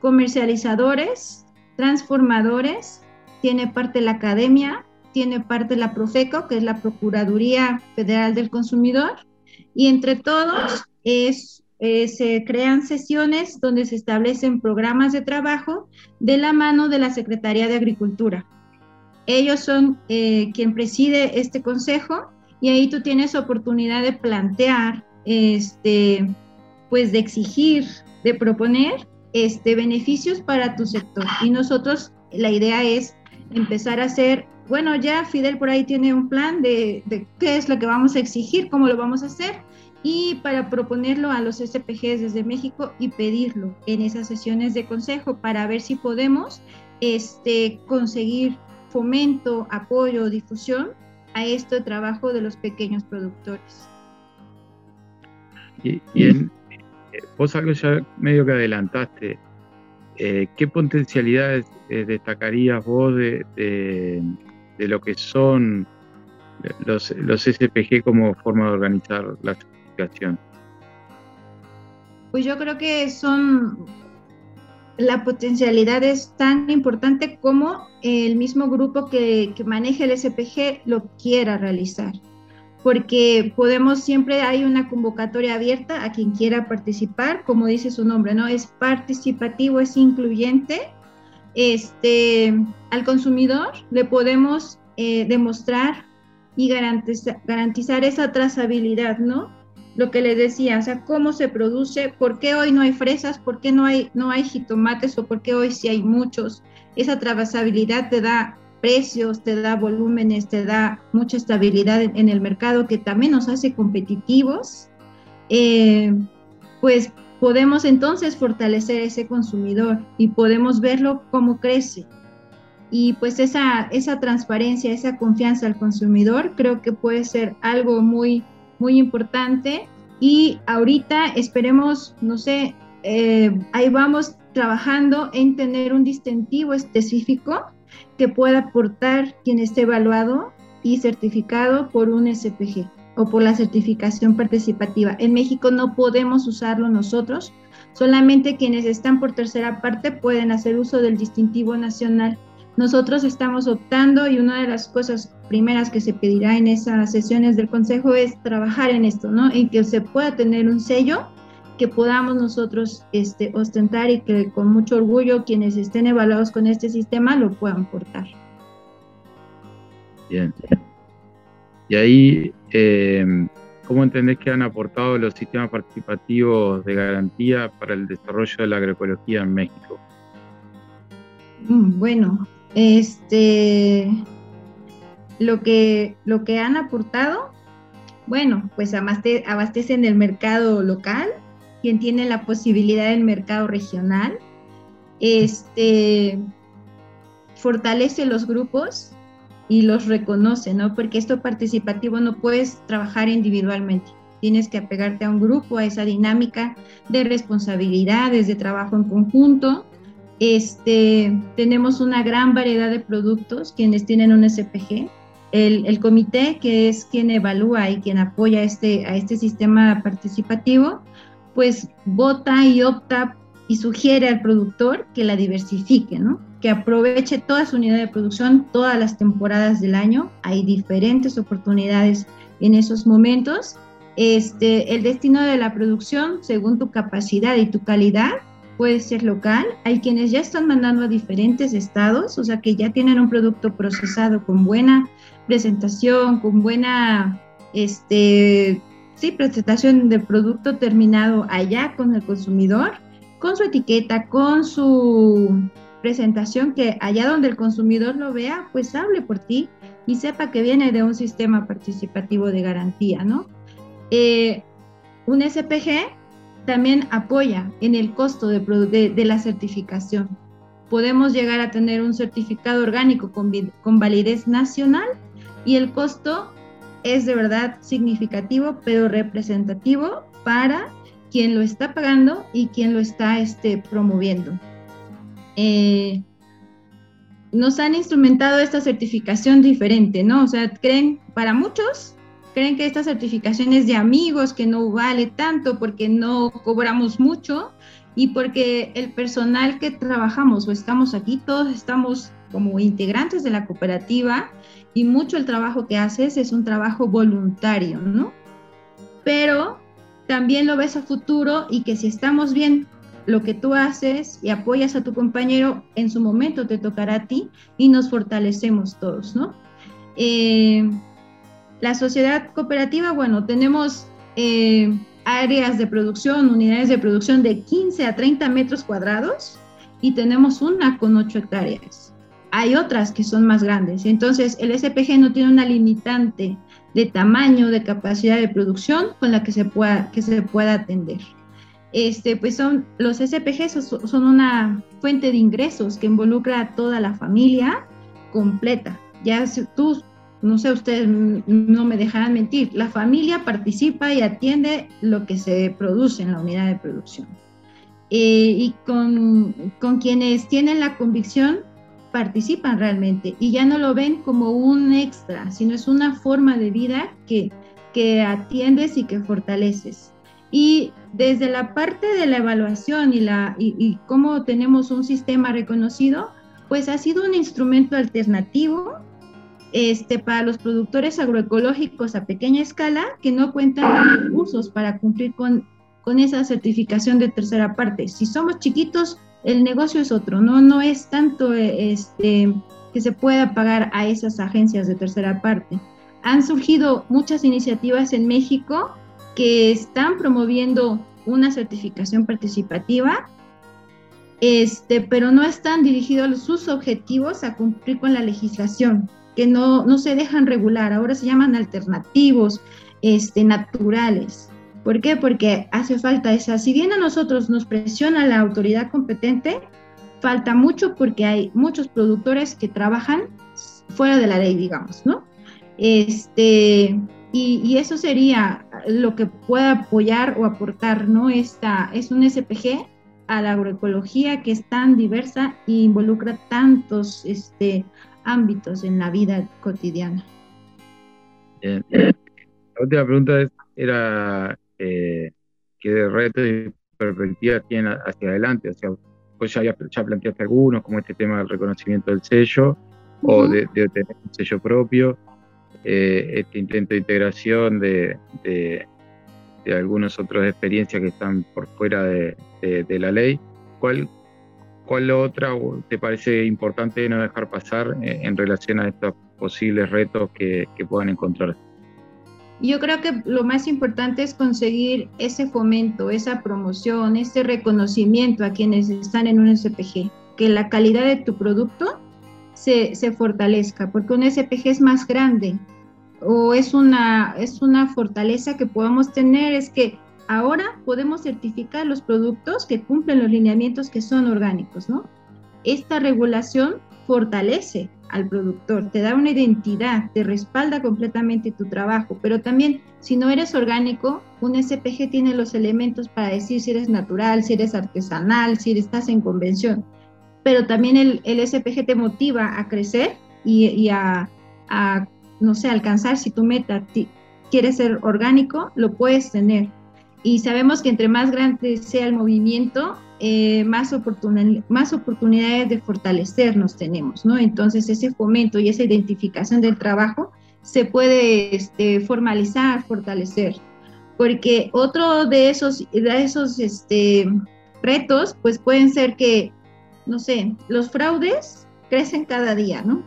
comercializadores, transformadores, tiene parte la academia, tiene parte la Profeco, que es la Procuraduría Federal del Consumidor, y entre todos eh, se crean sesiones donde se establecen programas de trabajo de la mano de la Secretaría de Agricultura. Ellos son eh, quien preside este consejo y ahí tú tienes oportunidad de plantear, este, pues de exigir de proponer este, beneficios para tu sector. Y nosotros, la idea es empezar a hacer, bueno, ya Fidel por ahí tiene un plan de, qué es lo que vamos a exigir, cómo lo vamos a hacer, y para proponerlo a los SPGs desde México y pedirlo en esas sesiones de consejo para ver si podemos este, conseguir fomento, apoyo, difusión a este trabajo de los pequeños productores. Vos algo ya medio que adelantaste. Eh, ¿Qué potencialidades eh, destacarías vos de, lo que son los, los SPG como forma de organizar la certificación? Pues yo creo que son la potencialidad es tan importante como el mismo grupo que, que maneja el SPG lo quiera realizar porque podemos siempre hay una convocatoria abierta a quien quiera participar, como dice su nombre, ¿no? Es participativo, es incluyente. Este, al consumidor le podemos eh, demostrar y garantizar, garantizar esa trazabilidad, ¿no? Lo que les decía, o sea, cómo se produce, por qué hoy no hay fresas, por qué no hay, no hay jitomates o por qué hoy sí hay muchos. Esa trazabilidad te da precios, te da volúmenes, te da mucha estabilidad en, el mercado que también nos hace competitivos, eh, pues podemos entonces fortalecer ese consumidor y podemos verlo cómo crece. Y pues esa, esa transparencia, esa confianza al consumidor creo que puede ser algo muy, muy importante. Y ahorita esperemos, no sé, eh, ahí vamos trabajando en tener un distintivo específico que pueda aportar quien esté evaluado y certificado por un SPG o por la certificación participativa. En México no podemos usarlo nosotros, Solamente quienes están por tercera parte pueden hacer uso del distintivo nacional. Nosotros estamos optando y una de las cosas primeras que se pedirá en esas sesiones del Consejo es trabajar en esto, ¿no? En que se pueda tener un sello que podamos nosotros este, ostentar y que con mucho orgullo quienes estén evaluados con este sistema lo puedan portar. Bien. Y ahí, eh, ¿cómo entendés que han aportado los sistemas participativos de garantía para el desarrollo de la agroecología en México? Mm, bueno, este, lo que, lo que han aportado, bueno, pues abastecen el mercado local, quien tiene la posibilidad del mercado regional, este, fortalece los grupos y los reconoce, ¿no? Porque esto participativo no puedes trabajar individualmente. Tienes que apegarte a un grupo, a esa dinámica de responsabilidades, de trabajo en conjunto. Este, tenemos una gran variedad de productos quienes tienen un SPG. El, el, comité, que es quien evalúa y quien apoya este, a este sistema participativo, pues vota y opta y sugiere al productor que la diversifique, ¿no? que aproveche toda su unidad de producción todas las temporadas del año. Hay diferentes oportunidades en esos momentos. Este, el destino de la producción, según tu capacidad y tu calidad, puede ser local. Hay quienes ya están mandando a diferentes estados, o sea que ya tienen un producto procesado con buena presentación, con buena este, sí, presentación del producto terminado allá con el consumidor, con su etiqueta, con su presentación que allá donde el consumidor lo vea, pues hable por ti y sepa que viene de un sistema participativo de garantía, ¿no? Eh, un SPG también apoya en el costo de, de, la certificación. Podemos llegar a tener un certificado orgánico con, con validez nacional y el costo es de verdad significativo, pero representativo para quien lo está pagando y quien lo está este, promoviendo. Eh, nos han instrumentado esta certificación diferente, ¿no? O sea, creen, para muchos, creen que esta certificación es de amigos, que no vale tanto porque no cobramos mucho y porque el personal que trabajamos o estamos aquí, todos estamos como integrantes de la cooperativa y mucho el trabajo que haces es un trabajo voluntario, ¿no? Pero también lo ves a futuro y que si estamos bien lo que tú haces y apoyas a tu compañero, en su momento te tocará a ti y nos fortalecemos todos, ¿no? Eh, la sociedad cooperativa, bueno, tenemos eh, áreas de producción, unidades de producción de 15 a 30 metros cuadrados y tenemos una con 8 hectáreas. Hay otras que son más grandes. Entonces, el SPG no tiene una limitante de tamaño, de capacidad de producción con la que se pueda, que se pueda atender este, pues son los SPG son una fuente de ingresos que involucra a toda la familia completa. Ya si tú, no sé, ustedes no me dejarán mentir, la familia participa y atiende lo que se produce en la unidad de producción. Eh, y con, con quienes tienen la convicción participan realmente y ya no lo ven como un extra, sino es una forma de vida que, que atiendes y que fortaleces. Y desde la parte de la evaluación y, la, y, cómo tenemos un sistema reconocido, pues ha sido un instrumento alternativo este, para los productores agroecológicos a pequeña escala que no cuentan con recursos para cumplir con, con esa certificación de tercera parte. Si somos chiquitos, el negocio es otro, no, no es tanto este, que se pueda pagar a esas agencias de tercera parte. Han surgido muchas iniciativas en México que están promoviendo una certificación participativa, este, pero no están dirigidos sus objetivos a cumplir con la legislación, que no, no se dejan regular, ahora se llaman alternativos, este, naturales. ¿Por qué? Porque hace falta esa, si bien a nosotros nos presiona la autoridad competente, falta mucho porque hay muchos productores que trabajan fuera de la ley, digamos, ¿no? Este, y, eso sería lo que pueda apoyar o aportar, ¿no? Esta es un SPG a la agroecología que es tan diversa e involucra tantos este, ámbitos en la vida cotidiana. La última pregunta era eh, qué retos y perspectiva tienen hacia adelante. O sea, pues ya, ya planteaste algunos, como este tema del reconocimiento del sello o de, tener un sello propio, eh, este intento de integración de, de, de algunas otras experiencias que están por fuera de, la ley. ¿Cuál, ¿Cuál otra te parece importante no dejar pasar eh, en relación a estos posibles retos que, que puedan encontrar? Yo creo que lo más importante es conseguir ese fomento, esa promoción, ese reconocimiento a quienes están en un SPG, que la calidad de tu producto se, se fortalezca, porque un SPG es más grande o es una, es una fortaleza que podamos tener, es que ahora podemos certificar los productos que cumplen los lineamientos que son orgánicos, ¿no? Esta regulación fortalece al productor, te da una identidad, te respalda completamente tu trabajo, pero también si no eres orgánico, un SPG tiene los elementos para decir si eres natural, si eres artesanal, si estás en convención, pero también el, SPG te motiva a crecer y, a, no sé, alcanzar si tu meta quieres ser orgánico, lo puedes tener. Y sabemos que entre más grande sea el movimiento, eh, más, más oportunidades de fortalecernos tenemos, ¿no? Entonces ese fomento y esa identificación del trabajo se puede este, formalizar, fortalecer, porque otro de esos, de esos este, retos, pues pueden ser que, no sé, los fraudes crecen cada día, ¿no?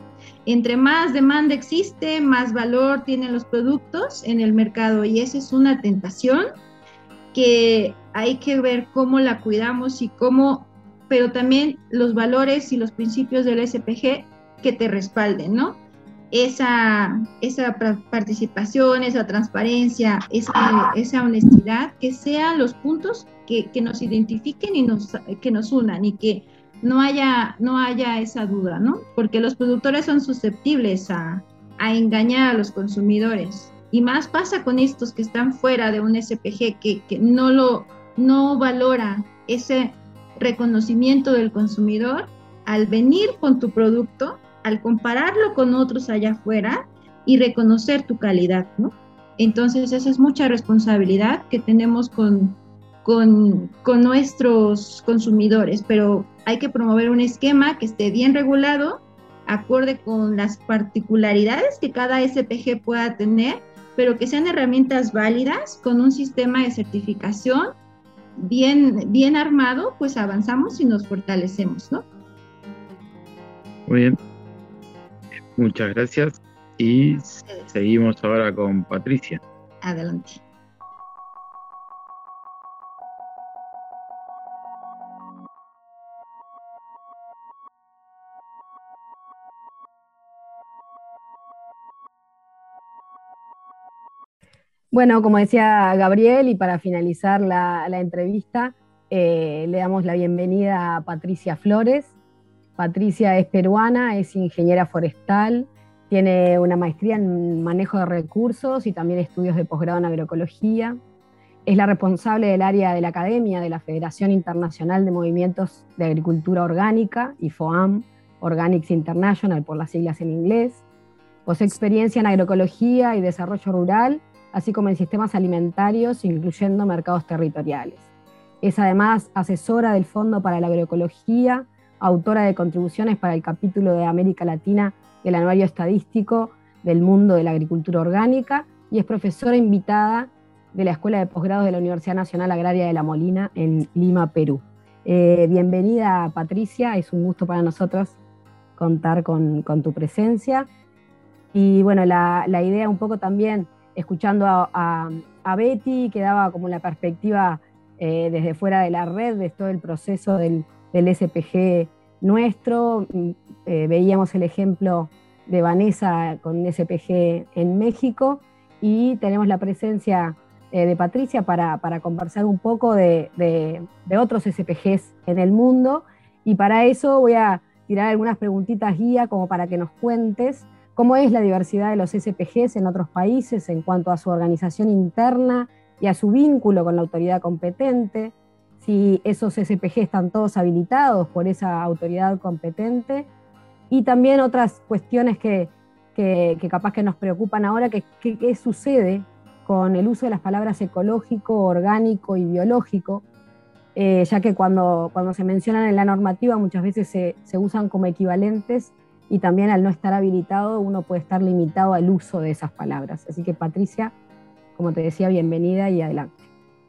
Entre más demanda existe, más valor tienen los productos en el mercado y esa es una tentación que hay que ver cómo la cuidamos y cómo, pero también los valores y los principios del SPG que te respalden, ¿no? Esa, esa participación, esa transparencia, esa, esa honestidad, que sean los puntos que, que, nos identifiquen y nos, que nos unan y que no haya, no haya esa duda, ¿no? Porque los productores son susceptibles a, a engañar a los consumidores. Y más pasa con estos que están fuera de un SPG, que, que no, lo, no valora ese reconocimiento del consumidor al venir con tu producto, al compararlo con otros allá afuera y reconocer tu calidad, ¿no? Entonces, esa es mucha responsabilidad que tenemos con, con, con, nuestros consumidores, pero hay que promover un esquema que esté bien regulado, acorde con las particularidades que cada SPG pueda tener pero que sean herramientas válidas con un sistema de certificación bien, bien armado, pues avanzamos y nos fortalecemos, ¿no? Muy bien. Muchas gracias y seguimos ahora con Patricia. Adelante. Bueno, como decía Gabriel, y para finalizar la, entrevista, eh, le damos la bienvenida a Patricia Flores. Patricia es peruana, es ingeniera forestal, tiene una maestría en manejo de recursos y también estudios de posgrado en agroecología. Es la responsable del área de la academia de la Federación Internacional de Movimientos de Agricultura Orgánica, IFOAM, Organics International por las siglas en inglés. Posee experiencia en agroecología y desarrollo rural así como en sistemas alimentarios, incluyendo mercados territoriales. Es además asesora del Fondo para la Agroecología, autora de contribuciones para el capítulo de América Latina del Anuario Estadístico del Mundo de la Agricultura Orgánica y es profesora invitada de la Escuela de Posgrados de la Universidad Nacional Agraria de La Molina en Lima, Perú. Eh, bienvenida Patricia, es un gusto para nosotros contar con, tu presencia. Y bueno, la, la idea un poco también escuchando a, Betty, que daba como la perspectiva eh, desde fuera de la red de todo el proceso del, SPG nuestro. Mm, eh, veíamos el ejemplo de Vanessa con SPG en México y tenemos la presencia eh, de Patricia para, conversar un poco de, de, otros SPGs en el mundo. Y para eso voy a tirar algunas preguntitas guía como para que nos cuentes cómo es la diversidad de los SPGs en otros países en cuanto a su organización interna y a su vínculo con la autoridad competente, si esos SPG están todos habilitados por esa autoridad competente, y también otras cuestiones que, capaz que nos preocupan ahora, que qué sucede con el uso de las palabras ecológico, orgánico y biológico, eh, ya que cuando, cuando se mencionan en la normativa muchas veces se, se usan como equivalentes y también al no estar habilitado uno puede estar limitado al uso de esas palabras. Así que Patricia, como te decía, bienvenida y adelante.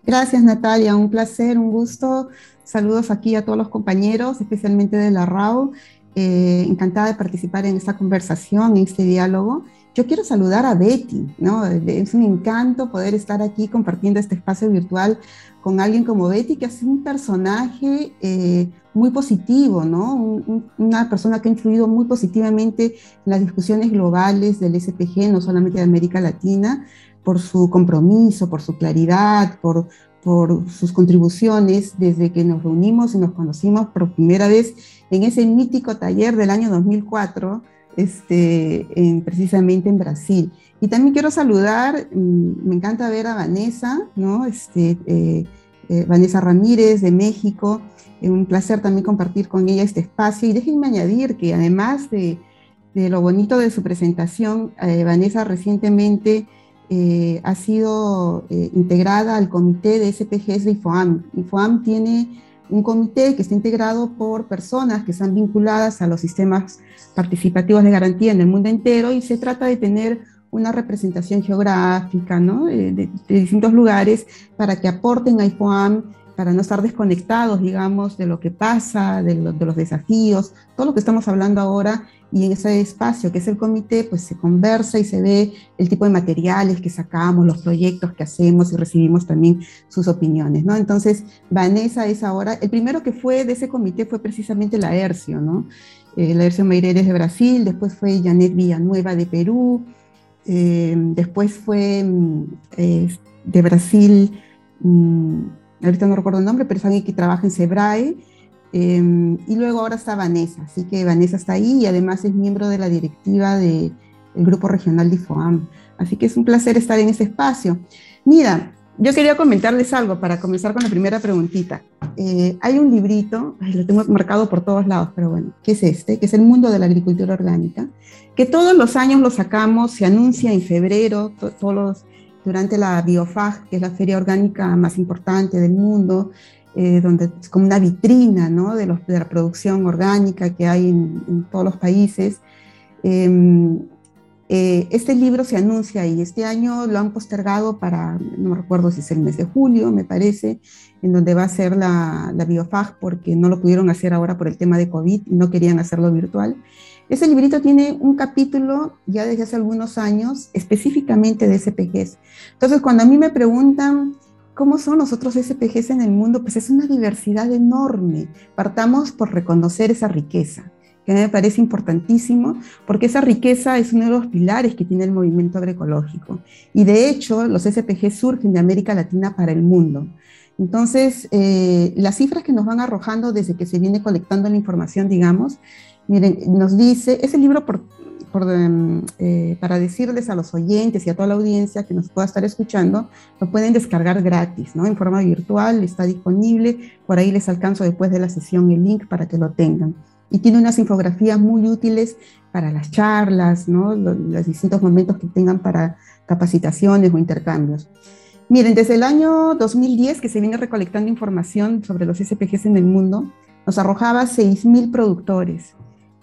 Gracias Natalia, un placer, un gusto. Saludos aquí a todos los compañeros, especialmente de la RAU. Eh, encantada de participar en esta conversación, en este diálogo. Yo quiero saludar a Betty, ¿no? Es un encanto poder estar aquí compartiendo este espacio virtual con alguien como Betty, que es un personaje eh, muy positivo, ¿no? una persona que ha influido muy positivamente en las discusiones globales del SPG, no solamente de América Latina, por su compromiso, por su claridad, por, por sus contribuciones desde que nos reunimos y nos conocimos por primera vez en ese mítico taller del año 2004, este, en, precisamente en Brasil. Y también quiero saludar, mm, me encanta ver a Vanessa, ¿no? Este, eh, eh, Vanessa Ramírez de México, un placer también compartir con ella este espacio. Y déjenme añadir que además de, de lo bonito de su presentación, eh, Vanessa recientemente eh, ha sido eh, integrada al comité de SPGs de IFOAM. IFOAM tiene un comité que está integrado por personas que están vinculadas a los sistemas participativos de garantía en el mundo entero y se trata de tener una representación geográfica ¿no? de, de, distintos lugares para que aporten a IFOAM, para no estar desconectados, digamos, de lo que pasa, de, lo, de los desafíos, todo lo que estamos hablando ahora y en ese espacio que es el comité, pues se conversa y se ve el tipo de materiales que sacamos, los proyectos que hacemos y recibimos también sus opiniones, ¿no? Entonces, Vanessa es ahora, el primero que fue de ese comité fue precisamente la ERCIO, ¿no? Eh, la ERCIO Meireles de Brasil, después fue Janet Villanueva de Perú, eh, después fue mm, de Brasil, mm, ahorita no recuerdo el nombre, pero es alguien que trabaja en SEBRAE, eh, y luego ahora está Vanessa, así que Vanessa está ahí y además es miembro de la directiva del Grupo Regional de IFOAM. Así que es un placer estar en ese espacio. Mira, yo quería comentarles algo para comenzar con la primera preguntita. Eh, hay un librito, lo tengo marcado por todos lados, pero bueno, ¿qué es este? Que es El Mundo de la Agricultura Orgánica, que todos los años lo sacamos, se anuncia en febrero, to todos los, durante la BioFag, que es la feria orgánica más importante del mundo, eh, donde es como una vitrina ¿no? de, los, de, la producción orgánica que hay en, en todos los países. Eh, eh, este libro se anuncia y este año lo han postergado para, no recuerdo si es el mes de julio, me parece, en donde va a ser la, la BioFag porque no lo pudieron hacer ahora por el tema de COVID y no querían hacerlo virtual. Ese librito tiene un capítulo ya desde hace algunos años específicamente de SPGs. Entonces, cuando a mí me preguntan ¿Cómo son los otros SPGs en el mundo? Pues es una diversidad enorme. Partamos por reconocer esa riqueza, que me parece importantísimo, porque esa riqueza es uno de los pilares que tiene el movimiento agroecológico. Y de hecho, los SPGs surgen de América Latina para el mundo. Entonces, eh, las cifras que nos van arrojando desde que se viene colectando la información, digamos, miren, nos dice, ese libro por, eh, para decirles a los oyentes y a toda la audiencia que nos pueda estar escuchando, lo pueden descargar gratis, ¿no? En forma virtual, está disponible, por ahí les alcanzo después de la sesión el link para que lo tengan. Y tiene unas infografías muy útiles para las charlas, ¿no? Los, los distintos momentos que tengan para capacitaciones o intercambios. Miren, desde el año 2010 que se viene recolectando información sobre los SPGs en el mundo, nos arrojaba 6.000 productores,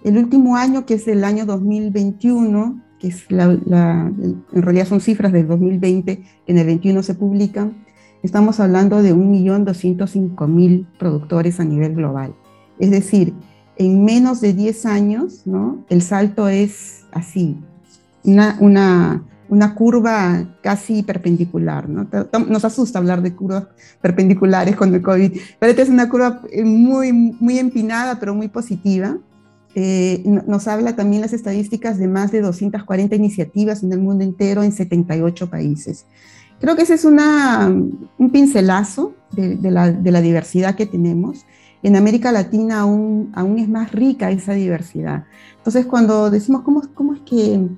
el último año, que es el año 2021, que es la, la, en realidad son cifras del 2020, que en el 21 se publican, estamos hablando de 1.205.000 productores a nivel global. Es decir, en menos de 10 años, ¿no? el salto es así, una, una, curva casi perpendicular. ¿no? Nos asusta hablar de curvas perpendiculares con el COVID, pero esta es una curva muy, muy empinada, pero muy positiva. Eh, nos habla también las estadísticas de más de 240 iniciativas en el mundo entero en 78 países. Creo que ese es una, un pincelazo de, la, diversidad que tenemos. En América Latina aún, es más rica esa diversidad. Entonces, cuando decimos cómo, es que,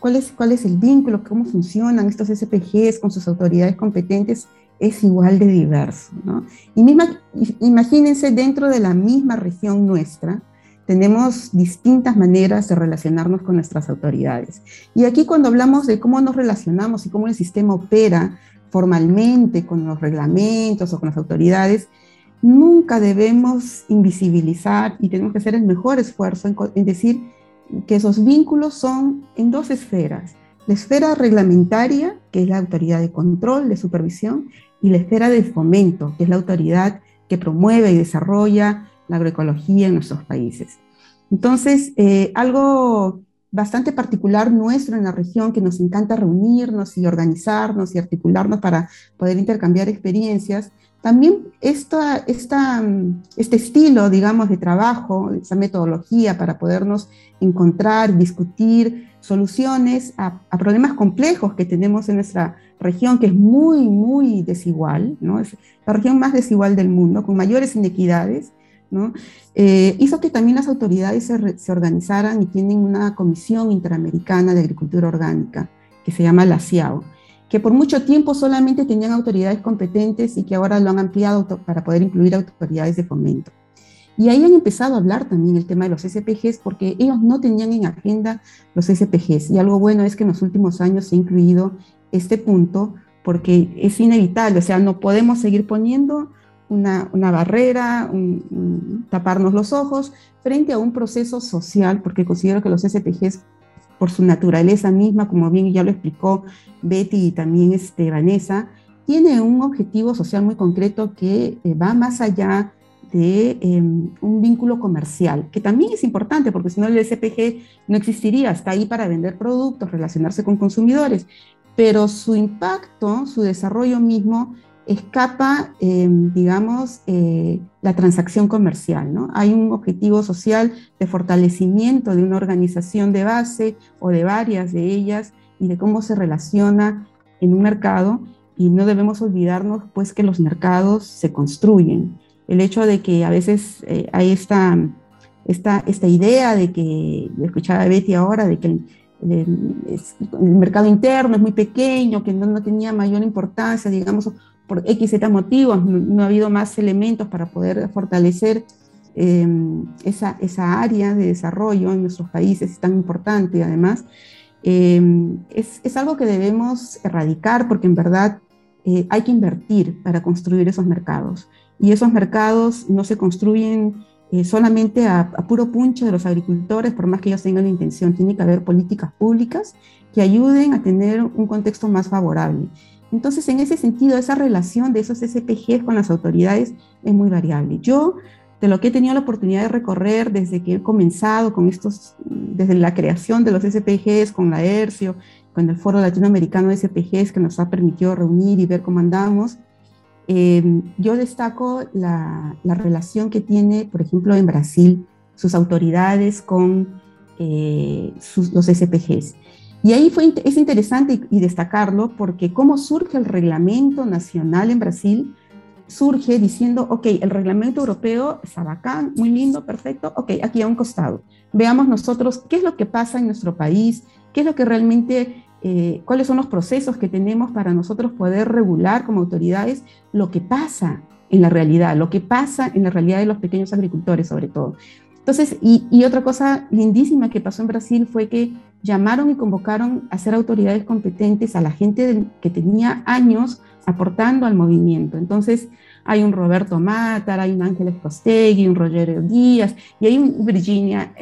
cuál es, cuál es el vínculo, cómo funcionan estos SPGs con sus autoridades competentes, es igual de diverso. ¿no? Y imagínense dentro de la misma región nuestra, tenemos distintas maneras de relacionarnos con nuestras autoridades. Y aquí cuando hablamos de cómo nos relacionamos y cómo el sistema opera formalmente con los reglamentos o con las autoridades, nunca debemos invisibilizar y tenemos que hacer el mejor esfuerzo en, decir que esos vínculos son en dos esferas. La esfera reglamentaria, que es la autoridad de control, de supervisión, y la esfera de fomento, que es la autoridad que promueve y desarrolla la agroecología en nuestros países. Entonces, eh, algo bastante particular nuestro en la región, que nos encanta reunirnos y organizarnos y articularnos para poder intercambiar experiencias, también esta, esta, este estilo, digamos, de trabajo, esa metodología para podernos encontrar, discutir soluciones a, problemas complejos que tenemos en nuestra región, que es muy, muy desigual, ¿no? Es la región más desigual del mundo, con mayores inequidades, ¿no? Eh, hizo que también las autoridades se, organizaran y tienen una comisión interamericana de agricultura orgánica, que se llama la CIAO que por mucho tiempo solamente tenían autoridades competentes y que ahora lo han ampliado para poder incluir autoridades de fomento. Y ahí han empezado a hablar también el tema de los SPGs porque ellos no tenían en agenda los SPGs. Y algo bueno es que en los últimos años se ha incluido este punto porque es inevitable, o sea, no podemos seguir poniendo una, barrera, taparnos los ojos frente a un proceso social, porque considero que los SPGs por su naturaleza misma, como bien ya lo explicó Betty y también este, Vanessa, tiene un objetivo social muy concreto que eh, va más allá de em, un vínculo comercial, que también es importante porque si no el SPG no existiría, está ahí para vender productos, relacionarse con consumidores, pero su impacto, su desarrollo mismo escapa, em, digamos, eh, la transacción comercial. ¿no? Hay un objetivo social de fortalecimiento de una organización de base o de varias de ellas y de cómo se relaciona en un mercado y no debemos olvidarnos pues que los mercados se construyen. El hecho de que a veces eh, hay esta, idea de que, escuchaba a Betty ahora, de que el, mercado interno es muy pequeño, que no tenía mayor importancia, digamos, por X, Z motivos, no, ha habido más elementos para poder fortalecer em, esa, esa, área de desarrollo en nuestros países, es tan importante además, em, es, es, algo que debemos erradicar porque en verdad eh, hay que invertir para construir esos mercados. Y esos mercados no se construyen eh, solamente a, a, puro puncho de los agricultores, por más que ellos tengan la intención, tiene que haber políticas públicas que ayuden a tener un contexto más favorable. Entonces, en ese sentido, esa relación de esos SPGs con las autoridades es muy variable. Yo, de lo que he tenido la oportunidad de recorrer desde que he comenzado con estos, desde la creación de los SPGs, con la ERCIO, con el Foro Latinoamericano de SPGs que nos ha permitido reunir y ver cómo andamos, eh, yo destaco la, relación que tiene, por ejemplo, en Brasil, sus autoridades con eh, los SPGs. Y ahí fue, es interesante y, destacarlo porque cómo surge el reglamento nacional en Brasil, surge diciendo, ok, el reglamento europeo está bacán, muy lindo, perfecto, ok, aquí a un costado. Veamos nosotros qué es lo que pasa en nuestro país, qué es lo que realmente, eh, cuáles son los procesos que tenemos para nosotros poder regular como autoridades lo que pasa en la realidad, lo que pasa en la realidad de los pequeños agricultores sobre todo. Entonces, y, otra cosa lindísima que pasó en Brasil fue que llamaron y convocaron a ser autoridades competentes a la gente que tenía años aportando al movimiento. Entonces, hay un Roberto Matar, hay un Ángeles Costegui, un Rogerio Díaz y hay un Virginia.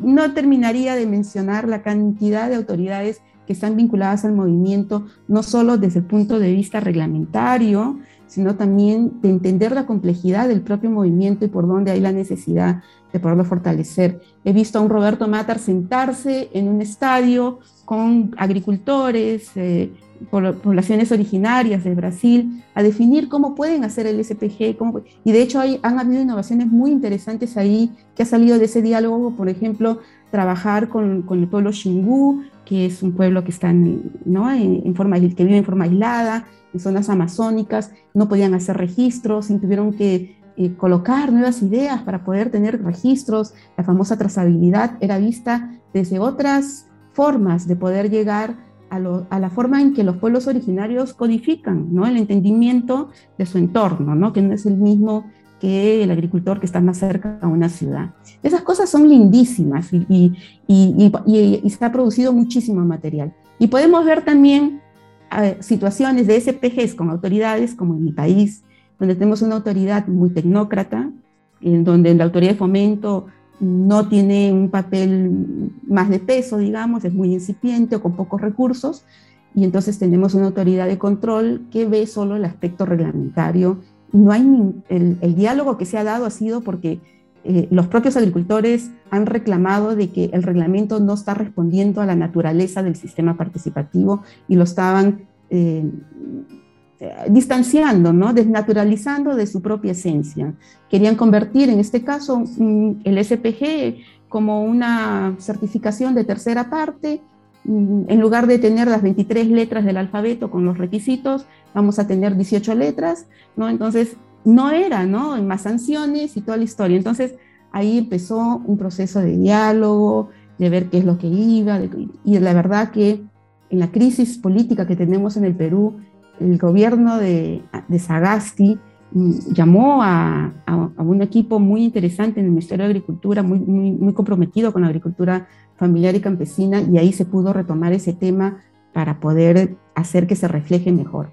No terminaría de mencionar la cantidad de autoridades que están vinculadas al movimiento, no solo desde el punto de vista reglamentario, sino también de entender la complejidad del propio movimiento y por dónde hay la necesidad de poderlo fortalecer. He visto a un Roberto Matar sentarse en un estadio con agricultores, eh, poblaciones originarias de Brasil, a definir cómo pueden hacer el SPG. Y de hecho hay, han habido innovaciones muy interesantes ahí que ha salido de ese diálogo, por ejemplo, trabajar con, con el pueblo Xingu, que es un pueblo que, está ¿no? en, forma, que vive en forma aislada, en zonas amazónicas, no podían hacer registros tuvieron que eh, colocar nuevas ideas para poder tener registros. La famosa trazabilidad era vista desde otras formas de poder llegar a, a, la forma en que los pueblos originarios codifican ¿no? el entendimiento de su entorno, ¿no? que no es el mismo que el agricultor que está más cerca a una ciudad. Esas cosas son lindísimas y, y, y, y se ha producido muchísimo material. Y podemos ver también situaciones de SPGs con autoridades, como en mi país, donde tenemos una autoridad muy tecnócrata, en donde la autoridad de fomento no tiene un papel más de peso, digamos, es muy incipiente o con pocos recursos, y entonces tenemos una autoridad de control que ve solo el aspecto reglamentario. No hay el, el diálogo que se ha dado ha sido porque eh, los propios agricultores han reclamado de que el reglamento no está respondiendo a la naturaleza del sistema participativo y lo estaban eh, distanciando, ¿no? desnaturalizando de su propia esencia. Querían convertir en este caso el SPG como una certificación de tercera parte. Mm, en lugar de tener las 23 letras del alfabeto con los requisitos, vamos a tener 18 letras, ¿no? Entonces, no era, ¿no? Más sanciones y toda la historia. Entonces, ahí empezó un proceso de diálogo, de ver qué es lo que iba, y la verdad que en la crisis política que tenemos en el Perú, el gobierno de, de Sagasti mm, llamó a, un equipo muy interesante en el Ministerio de Agricultura, muy, muy, muy, comprometido con la agricultura familiar y campesina, y ahí se pudo retomar ese tema para poder hacer que se refleje mejor.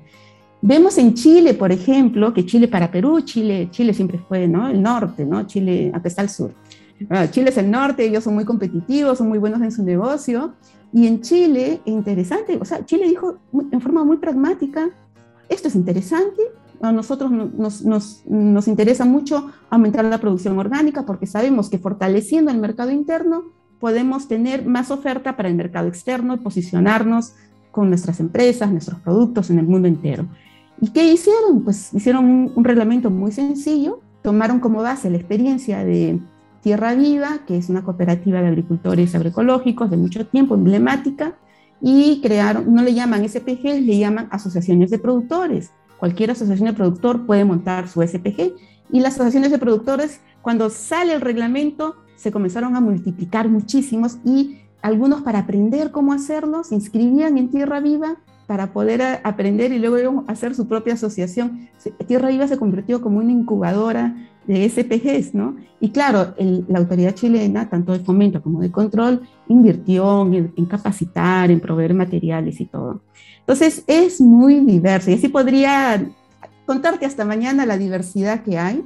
Vemos en Chile, por ejemplo, que Chile para Perú, Chile, Chile siempre fue ¿no? el norte, ¿no? Chile, acá está el sur. Ah, Chile es el norte, ellos son muy competitivos, son muy buenos en su negocio, y en Chile, interesante, o sea, Chile dijo en forma muy pragmática, esto es interesante, a nosotros nos, nos, nos, interesa mucho aumentar la producción orgánica porque sabemos que fortaleciendo el mercado interno podemos tener más oferta para el mercado externo y posicionarnos con nuestras empresas, nuestros productos en el mundo entero. ¿Y qué hicieron? Pues hicieron un, un reglamento muy sencillo, tomaron como base la experiencia de Tierra Viva, que es una cooperativa de agricultores agroecológicos de mucho tiempo, emblemática, y crearon, no le llaman SPG, le llaman asociaciones de productores. Cualquier asociación de productor puede montar su SPG. Y las asociaciones de productores, cuando sale el reglamento, se comenzaron a multiplicar muchísimos y algunos para aprender cómo hacerlo se inscribían en Tierra Viva para poder aprender y luego hacer su propia asociación. Tierra Viva se convirtió como una incubadora de SPGs, ¿no? Y claro, la autoridad chilena, tanto de fomento como de control, invirtió en, capacitar, en proveer materiales y todo. Entonces, es muy diverso y así podría contarte hasta mañana la diversidad que hay,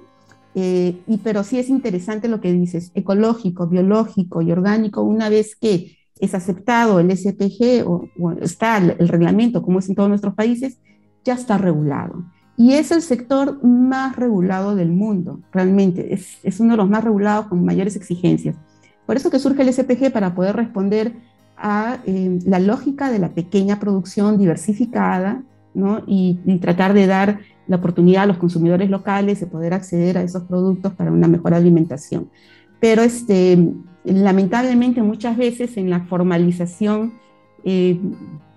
eh, y, pero sí es interesante lo que dices, ecológico, biológico y orgánico, una vez que es aceptado el SPG o, está el reglamento, como es en todos nuestros países, ya está regulado y es el sector más regulado del mundo, realmente, es, uno de los más regulados con mayores exigencias. Por eso que surge el SPG para poder responder a eh, la lógica de la pequeña producción diversificada ¿no? y, tratar de dar la oportunidad a los consumidores locales de poder acceder a esos productos para una mejor alimentación. Pero este, lamentablemente muchas veces en la formalización eh,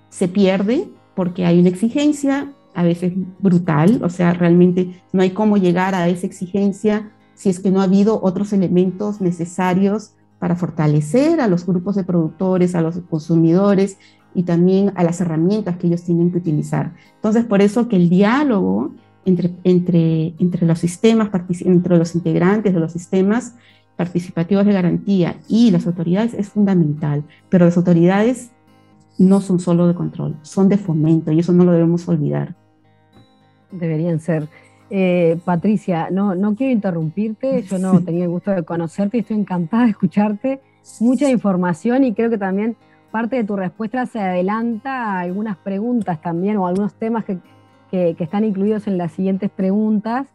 se pierde porque hay una exigencia, a veces brutal, o sea, realmente no hay cómo llegar a esa exigencia si es que no ha habido otros elementos necesarios para fortalecer a los grupos de productores, a los consumidores y también a las herramientas que ellos tienen que utilizar. Entonces, por eso que el diálogo entre, entre, entre los sistemas, entre los integrantes de los sistemas participativos de garantía y las autoridades es fundamental, pero las autoridades no son solo de control, son de fomento y eso no lo debemos olvidar. Deberían ser. Eh, Patricia, no, no quiero interrumpirte, yo no tenía el gusto de conocerte y estoy encantada de escucharte. Mucha información y creo que también parte de tu respuesta se adelanta a algunas preguntas también o algunos temas que, que, están incluidos en las siguientes preguntas.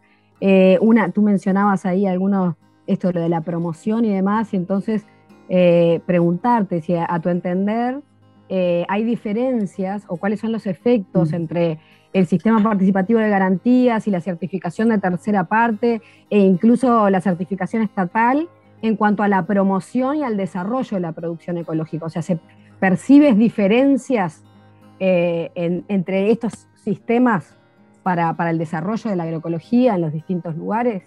Eh, una, tú mencionabas ahí algunos, esto lo de la promoción y demás, y entonces eh, preguntarte si a, tu entender hay diferencias o cuáles son los efectos mm. entre el sistema participativo de garantías y la certificación de tercera parte e incluso la certificación estatal en cuanto a la promoción y al desarrollo de la producción ecológica. O sea, ¿se percibes diferencias eh, entre estos sistemas para, para el desarrollo de la agroecología en los distintos lugares?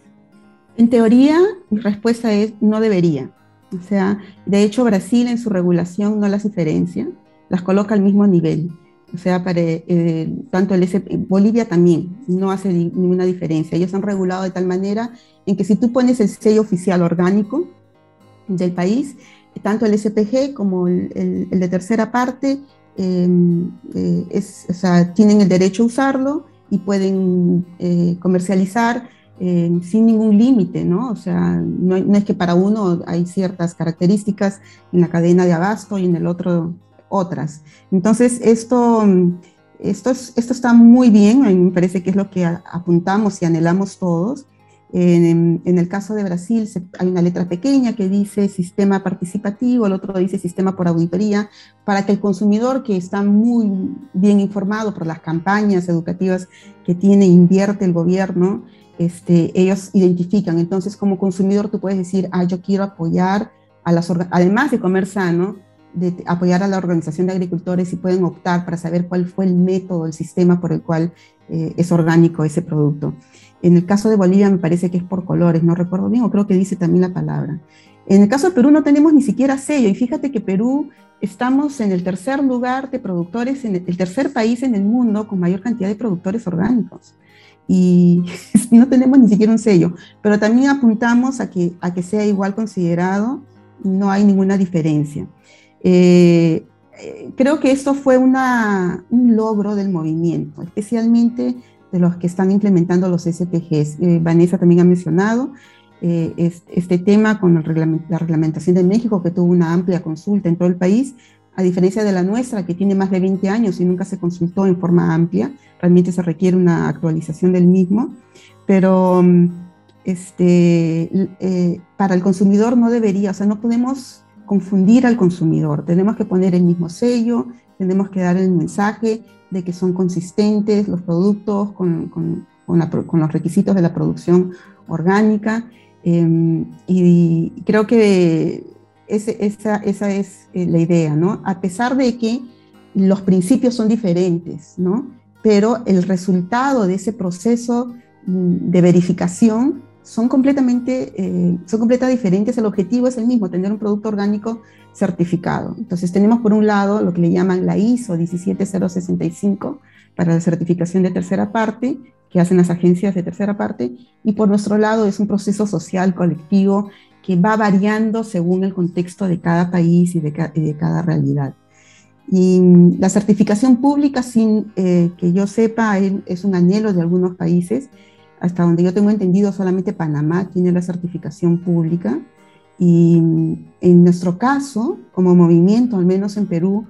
En teoría, mi respuesta es no debería. O sea, de hecho, Brasil en su regulación no las diferencia, las coloca al mismo nivel. O sea, para, eh, tanto el Bolivia también no hace ninguna diferencia. Ellos han regulado de tal manera en que si tú pones el sello oficial orgánico del país, tanto el SPG como el, de tercera parte em, eh, es, o sea, tienen el derecho a usarlo y pueden eh, comercializar eh, sin ningún límite, ¿no? O sea, no, es que para uno hay ciertas características en la cadena de abasto y en el otro otras. Entonces, esto, esto, esto está muy bien, me parece que es lo que apuntamos y anhelamos todos. En, en, el caso de Brasil hay una letra pequeña que dice sistema participativo, el otro dice sistema por auditoría, para que el consumidor que está muy bien informado por las campañas educativas que tiene, invierte el gobierno, este, ellos identifican. Entonces, como consumidor, tú puedes decir, ah, yo quiero apoyar a las, además de comer sano, de apoyar a la organización de agricultores y pueden optar para saber cuál fue el método, el sistema por el cual eh, es orgánico ese producto. En el caso de Bolivia me parece que es por colores, no recuerdo bien, o creo que dice también la palabra. En el caso de Perú no tenemos ni siquiera sello, y fíjate que Perú estamos en el tercer lugar de productores, en el tercer país en el mundo con mayor cantidad de productores orgánicos y *laughs* no tenemos ni siquiera un sello, pero también apuntamos a que, sea igual considerado, no hay ninguna diferencia. Eh, eh, creo que esto fue una, un logro del movimiento, especialmente de los que están implementando los SPGs. Eh, Vanessa también ha mencionado este, tema con la reglamentación de México, que tuvo una amplia consulta en todo el país, a diferencia de la nuestra, que tiene más de 20 años y nunca se consultó en forma amplia, realmente se requiere una actualización del mismo, pero mm, este, eh, para el consumidor no debería, o sea, no podemos confundir al consumidor, tenemos que poner el mismo sello, tenemos que dar el mensaje de que son consistentes los productos con, con, con, los requisitos de la producción orgánica. Em, y creo que esa, esa es eh, la idea, ¿no? A pesar de que los principios son diferentes, ¿no? Pero el resultado de ese proceso mm, de verificación son completamente, eh, son completamente diferentes. El objetivo es el mismo, tener un producto orgánico certificado. Entonces tenemos por un lado lo que le llaman la ISO 17065 para la certificación de tercera parte, que hacen las agencias de tercera parte, y por nuestro lado es un proceso social colectivo que va variando según el contexto de cada país y de, cada realidad. Y la certificación pública, sin eh, que yo sepa, es un anhelo de algunos países. Hasta donde yo tengo entendido, solamente Panamá tiene la certificación pública. Y en nuestro caso, como movimiento, al menos en Perú,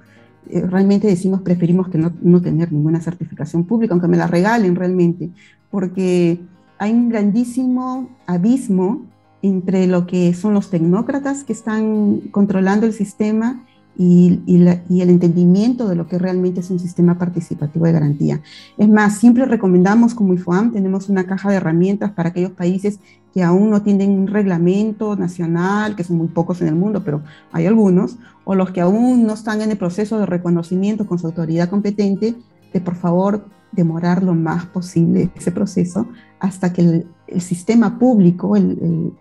eh, realmente decimos preferimos que no, no, tener ninguna certificación pública, aunque me la regalen realmente, porque hay un grandísimo abismo entre lo que son los tecnócratas que están controlando el sistema y, el entendimiento de lo que realmente es un sistema participativo de garantía. Es más, siempre recomendamos como IFOAM, tenemos una caja de herramientas para aquellos países que aún no tienen un reglamento nacional, que son muy pocos en el mundo, pero hay algunos, o los que aún no están en el proceso de reconocimiento con su autoridad competente, de por favor demorar lo más posible ese proceso hasta que el, sistema público, el,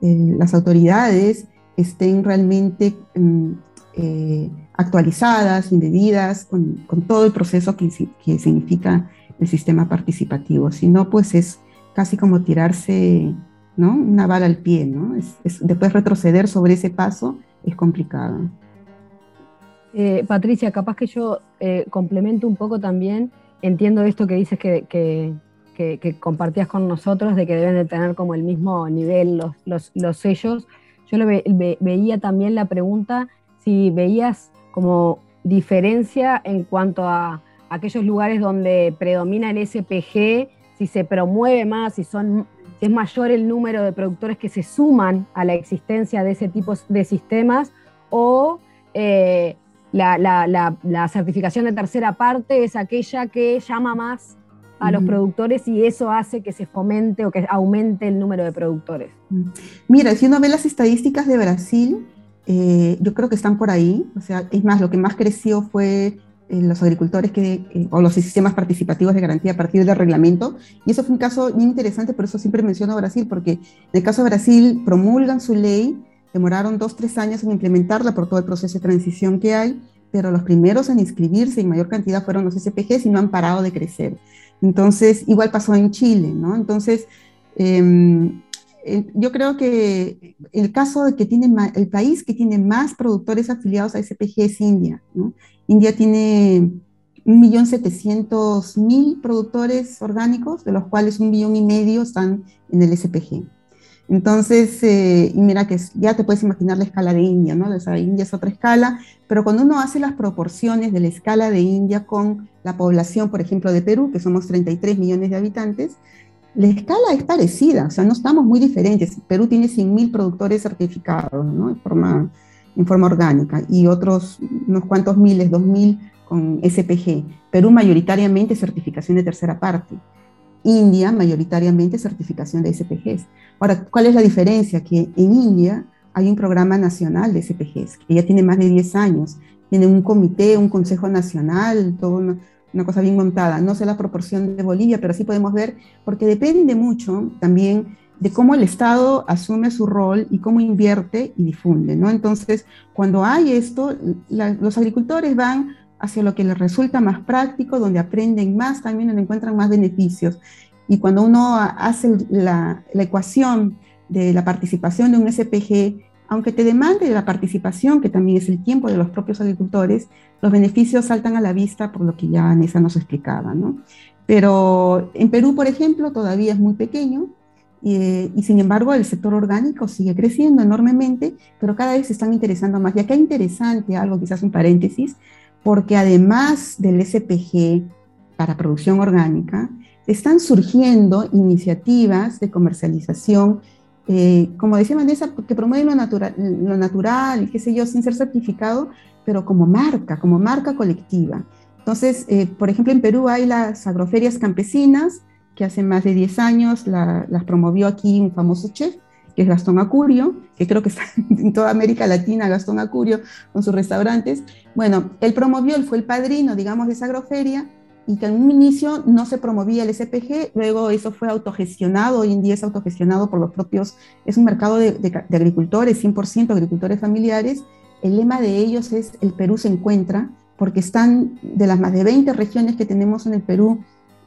las autoridades estén realmente mm, eh, actualizadas, indebidas, con, todo el proceso que, significa el sistema participativo. Si no, pues es casi como tirarse ¿no? una bala al pie. ¿no? Es, después retroceder sobre ese paso es complicado. Eh, Patricia, capaz que yo eh, complemento un poco también, entiendo esto que dices que, compartías con nosotros de que deben de tener como el mismo nivel los, los, sellos. Yo lo veía también la pregunta si veías como diferencia en cuanto a aquellos lugares donde predomina el SPG, si se promueve más, si, son, si es mayor el número de productores que se suman a la existencia de ese tipo de sistemas o eh, la, la, la, certificación de tercera parte es aquella que llama más a los productores y eso hace que se fomente o que aumente el número de productores. Mira, si uno ve las estadísticas de Brasil, eh, yo creo que están por ahí. O sea, es más, lo que más creció fue eh, los agricultores que, eh, o los sistemas participativos de garantía a partir del reglamento. Y eso fue un caso muy interesante, por eso siempre menciono a Brasil, porque en el caso de Brasil promulgan su ley, demoraron dos, tres años en implementarla por todo el proceso de transición que hay, pero los primeros en inscribirse en mayor cantidad fueron los SPGs y no han parado de crecer. Entonces, igual pasó en Chile, ¿no? Entonces, eh, yo creo que el caso de que tiene el país que tiene más productores afiliados a SPG es India, ¿no? India tiene 1.700.000 productores orgánicos, de los cuales un millón y medio están en el SPG. Entonces, eh, y mira que ya te puedes imaginar la escala de India, ¿no? O sea, India es otra escala, pero cuando uno hace las proporciones de la escala de India con la población, por ejemplo, de Perú, que somos 33 millones de habitantes, la escala es parecida, o sea, no estamos muy diferentes. Perú tiene 100.000 productores certificados, ¿no? En forma, en forma orgánica, y otros unos cuantos miles, 2.000 con SPG. Perú mayoritariamente certificación de tercera parte. India mayoritariamente certificación de SPGs. Ahora, ¿cuál es la diferencia? Que en India hay un programa nacional de SPGs, que ya tiene más de 10 años. Tiene un comité, un consejo nacional, toda una, una cosa bien montada. No sé la proporción de Bolivia, pero sí podemos ver, porque depende mucho también de cómo el Estado asume su rol y cómo invierte y difunde, ¿no? Entonces, cuando hay esto, los agricultores van hacia lo que les resulta más práctico, donde aprenden más, también donde encuentran más beneficios. Y cuando uno hace la, ecuación de la participación de un SPG, aunque te demande la participación, que también es el tiempo de los propios agricultores, los beneficios saltan a la vista por lo que ya Nessa nos explicaba. ¿no? Pero en Perú, por ejemplo, todavía es muy pequeño y, y, sin embargo el sector orgánico sigue creciendo enormemente, pero cada vez se están interesando más. Y acá interesante algo, quizás un paréntesis, porque además del SPG para producción orgánica, están surgiendo iniciativas de comercialización, eh, como decía Vanessa, que promueven lo natural, lo natural qué sé yo, sin ser certificado, pero como marca, como marca colectiva. Entonces, eh, por ejemplo, en Perú hay las agroferias campesinas, que hace más de 10 años las promovió aquí un famoso chef, que es Gastón Acurio, que creo que está *laughs* en toda América Latina, Gastón Acurio, con sus restaurantes. Bueno, él promovió, él fue el padrino, digamos, de esa agroferia, y que en un inicio no se promovía el SPG, luego eso fue autogestionado, hoy en día es autogestionado por los propios, es un mercado de, de agricultores, 100% agricultores familiares. El lema de ellos es el Perú se encuentra, porque están de las más de 20 regiones que tenemos en el Perú,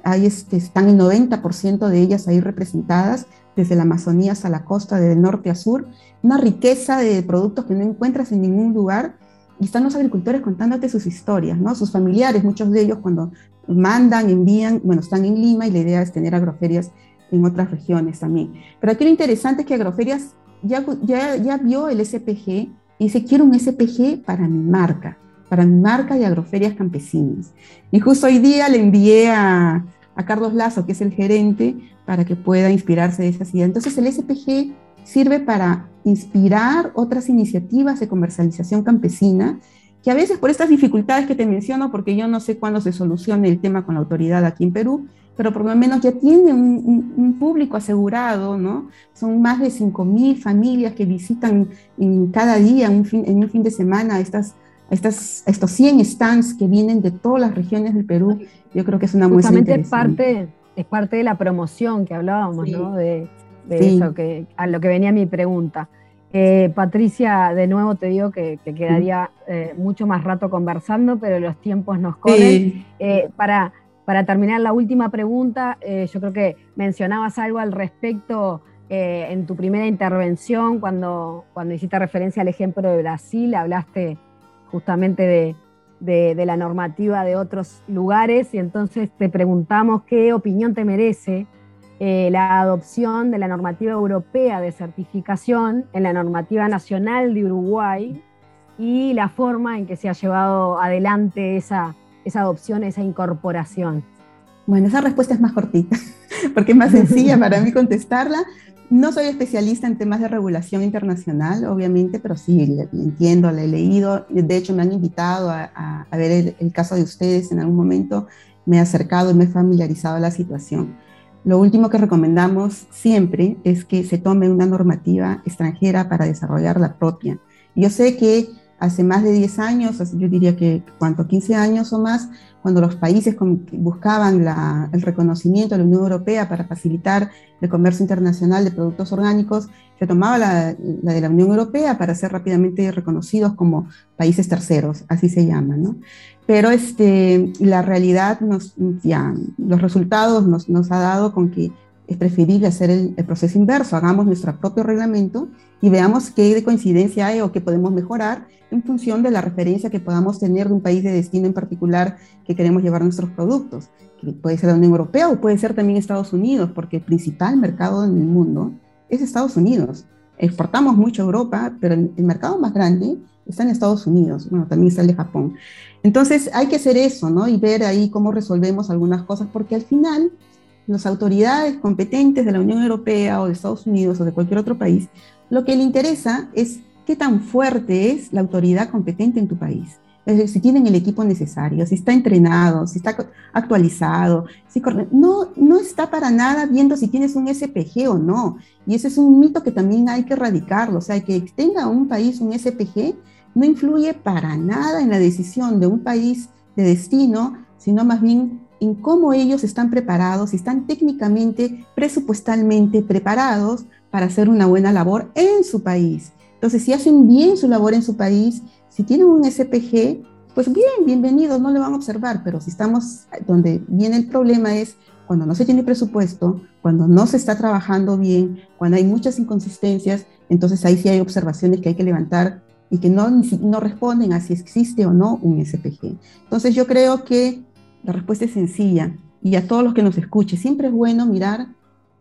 ahí este, están el 90% de ellas ahí representadas, desde la Amazonía hasta la costa, desde norte a sur, una riqueza de productos que no encuentras en ningún lugar. Y están los agricultores contándote sus historias, ¿no? Sus familiares, muchos de ellos cuando mandan, envían, bueno, están en Lima y la idea es tener agroferias en otras regiones también. Pero aquí lo interesante es que Agroferias ya, ya, ya vio el SPG y dice, quiero un SPG para mi marca, para mi marca de agroferias campesinas. Y justo hoy día le envié a, a Carlos Lazo, que es el gerente, para que pueda inspirarse de esa ideas. Entonces el SPG sirve para inspirar otras iniciativas de comercialización campesina, que a veces por estas dificultades que te menciono, porque yo no sé cuándo se solucione el tema con la autoridad aquí en Perú, pero por lo menos ya tiene un, público asegurado, ¿no? Son más de 5.000 familias que visitan en cada día, en un fin de semana, estas, estas, estos 100 stands que vienen de todas las regiones del Perú. Yo creo que es una muestra interesante. parte es parte de la promoción que hablábamos, ¿no? De, eso, que, a lo que venía mi pregunta. Eh, Patricia, de nuevo te digo que, quedaría eh, mucho más rato conversando, pero los tiempos nos corren. Eh, para, para terminar la última pregunta, yo creo que mencionabas algo al respecto en tu primera intervención, cuando, cuando hiciste referencia al ejemplo de Brasil, hablaste justamente de, de, la normativa de otros lugares y entonces te preguntamos qué opinión te merece eh, la adopción de la normativa europea de certificación en la normativa nacional de Uruguay y la forma en que se ha llevado adelante esa, esa adopción, esa incorporación. Bueno, esa respuesta es más cortita, *laughs* porque es más sencilla para mí contestarla. No soy especialista en temas de regulación internacional, obviamente, pero sí, le, entiendo, le he leído. De hecho, me han invitado a, ver el, caso de ustedes en algún momento. Me he acercado y me he familiarizado a la situación. Lo último que recomendamos siempre es que se tome una normativa extranjera para desarrollar la propia. Yo sé que hace más de 10 años, yo diría que cuánto, 15 años o más, cuando los países buscaban el reconocimiento de la Unión Europea para facilitar el comercio internacional de productos orgánicos, se tomaba la, de la Unión Europea para ser rápidamente reconocidos como países terceros, así se llaman, ¿no? Pero este, la realidad, nos, ya, los resultados nos, nos ha dado con que es preferible hacer el, proceso inverso, hagamos nuestro propio reglamento y veamos qué de coincidencia hay o qué podemos mejorar en función de la referencia que podamos tener de un país de destino en particular que queremos llevar nuestros productos, que puede ser la Unión Europea o puede ser también Estados Unidos, porque el principal mercado en el mundo es Estados Unidos. Exportamos mucho a Europa, pero el, el mercado más grande está en Estados Unidos, bueno, también está el de Japón. Entonces hay que hacer eso, ¿no? Y ver ahí cómo resolvemos algunas cosas, porque al final las autoridades competentes de la Unión Europea o de Estados Unidos o de cualquier otro país, lo que le interesa es qué tan fuerte es la autoridad competente en tu país. Es decir, si tienen el equipo necesario, si está entrenado, si está actualizado, si no, no está para nada viendo si tienes un SPG o no. Y ese es un mito que también hay que erradicarlo. O sea, que tenga un país un SPG no influye para nada en la decisión de un país de destino, sino más bien en cómo ellos están preparados, están técnicamente, presupuestalmente preparados para hacer una buena labor en su país. Entonces, si hacen bien su labor en su país, si tienen un SPG, pues bien, bienvenidos, no le van a observar, pero si estamos donde viene el problema es cuando no se tiene presupuesto, cuando no se está trabajando bien, cuando hay muchas inconsistencias, entonces ahí sí hay observaciones que hay que levantar y que no, no responden a si existe o no un SPG. Entonces yo creo que la respuesta es sencilla y a todos los que nos escuchen, siempre es bueno mirar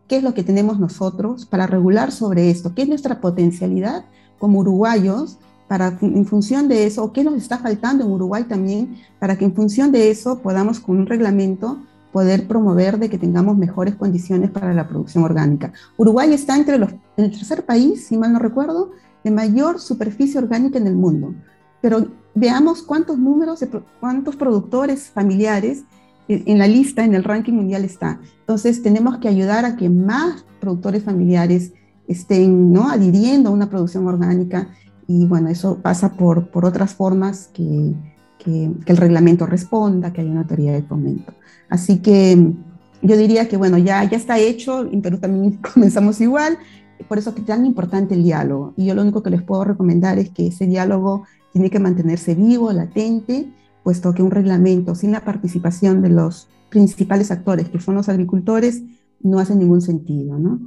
qué es lo que tenemos nosotros para regular sobre esto, qué es nuestra potencialidad como uruguayos para en función de eso, o qué nos está faltando en Uruguay también, para que en función de eso podamos con un reglamento poder promover de que tengamos mejores condiciones para la producción orgánica. Uruguay está entre los, el tercer país, si mal no recuerdo, de mayor superficie orgánica en el mundo. Pero veamos cuántos números, de, cuántos productores familiares en la lista, en el ranking mundial está. Entonces tenemos que ayudar a que más productores familiares estén ¿no? adhiriendo a una producción orgánica y bueno, eso pasa por, por otras formas que, que, que, el reglamento responda, que haya una autoridad de fomento. Así que yo diría que bueno, ya, ya está hecho, en Perú también *laughs* comenzamos igual, por eso es tan importante el diálogo. Y yo lo único que les puedo recomendar es que ese diálogo tiene que mantenerse vivo, latente, puesto que un reglamento sin la participación de los principales actores, que son los agricultores, no hace ningún sentido, ¿no?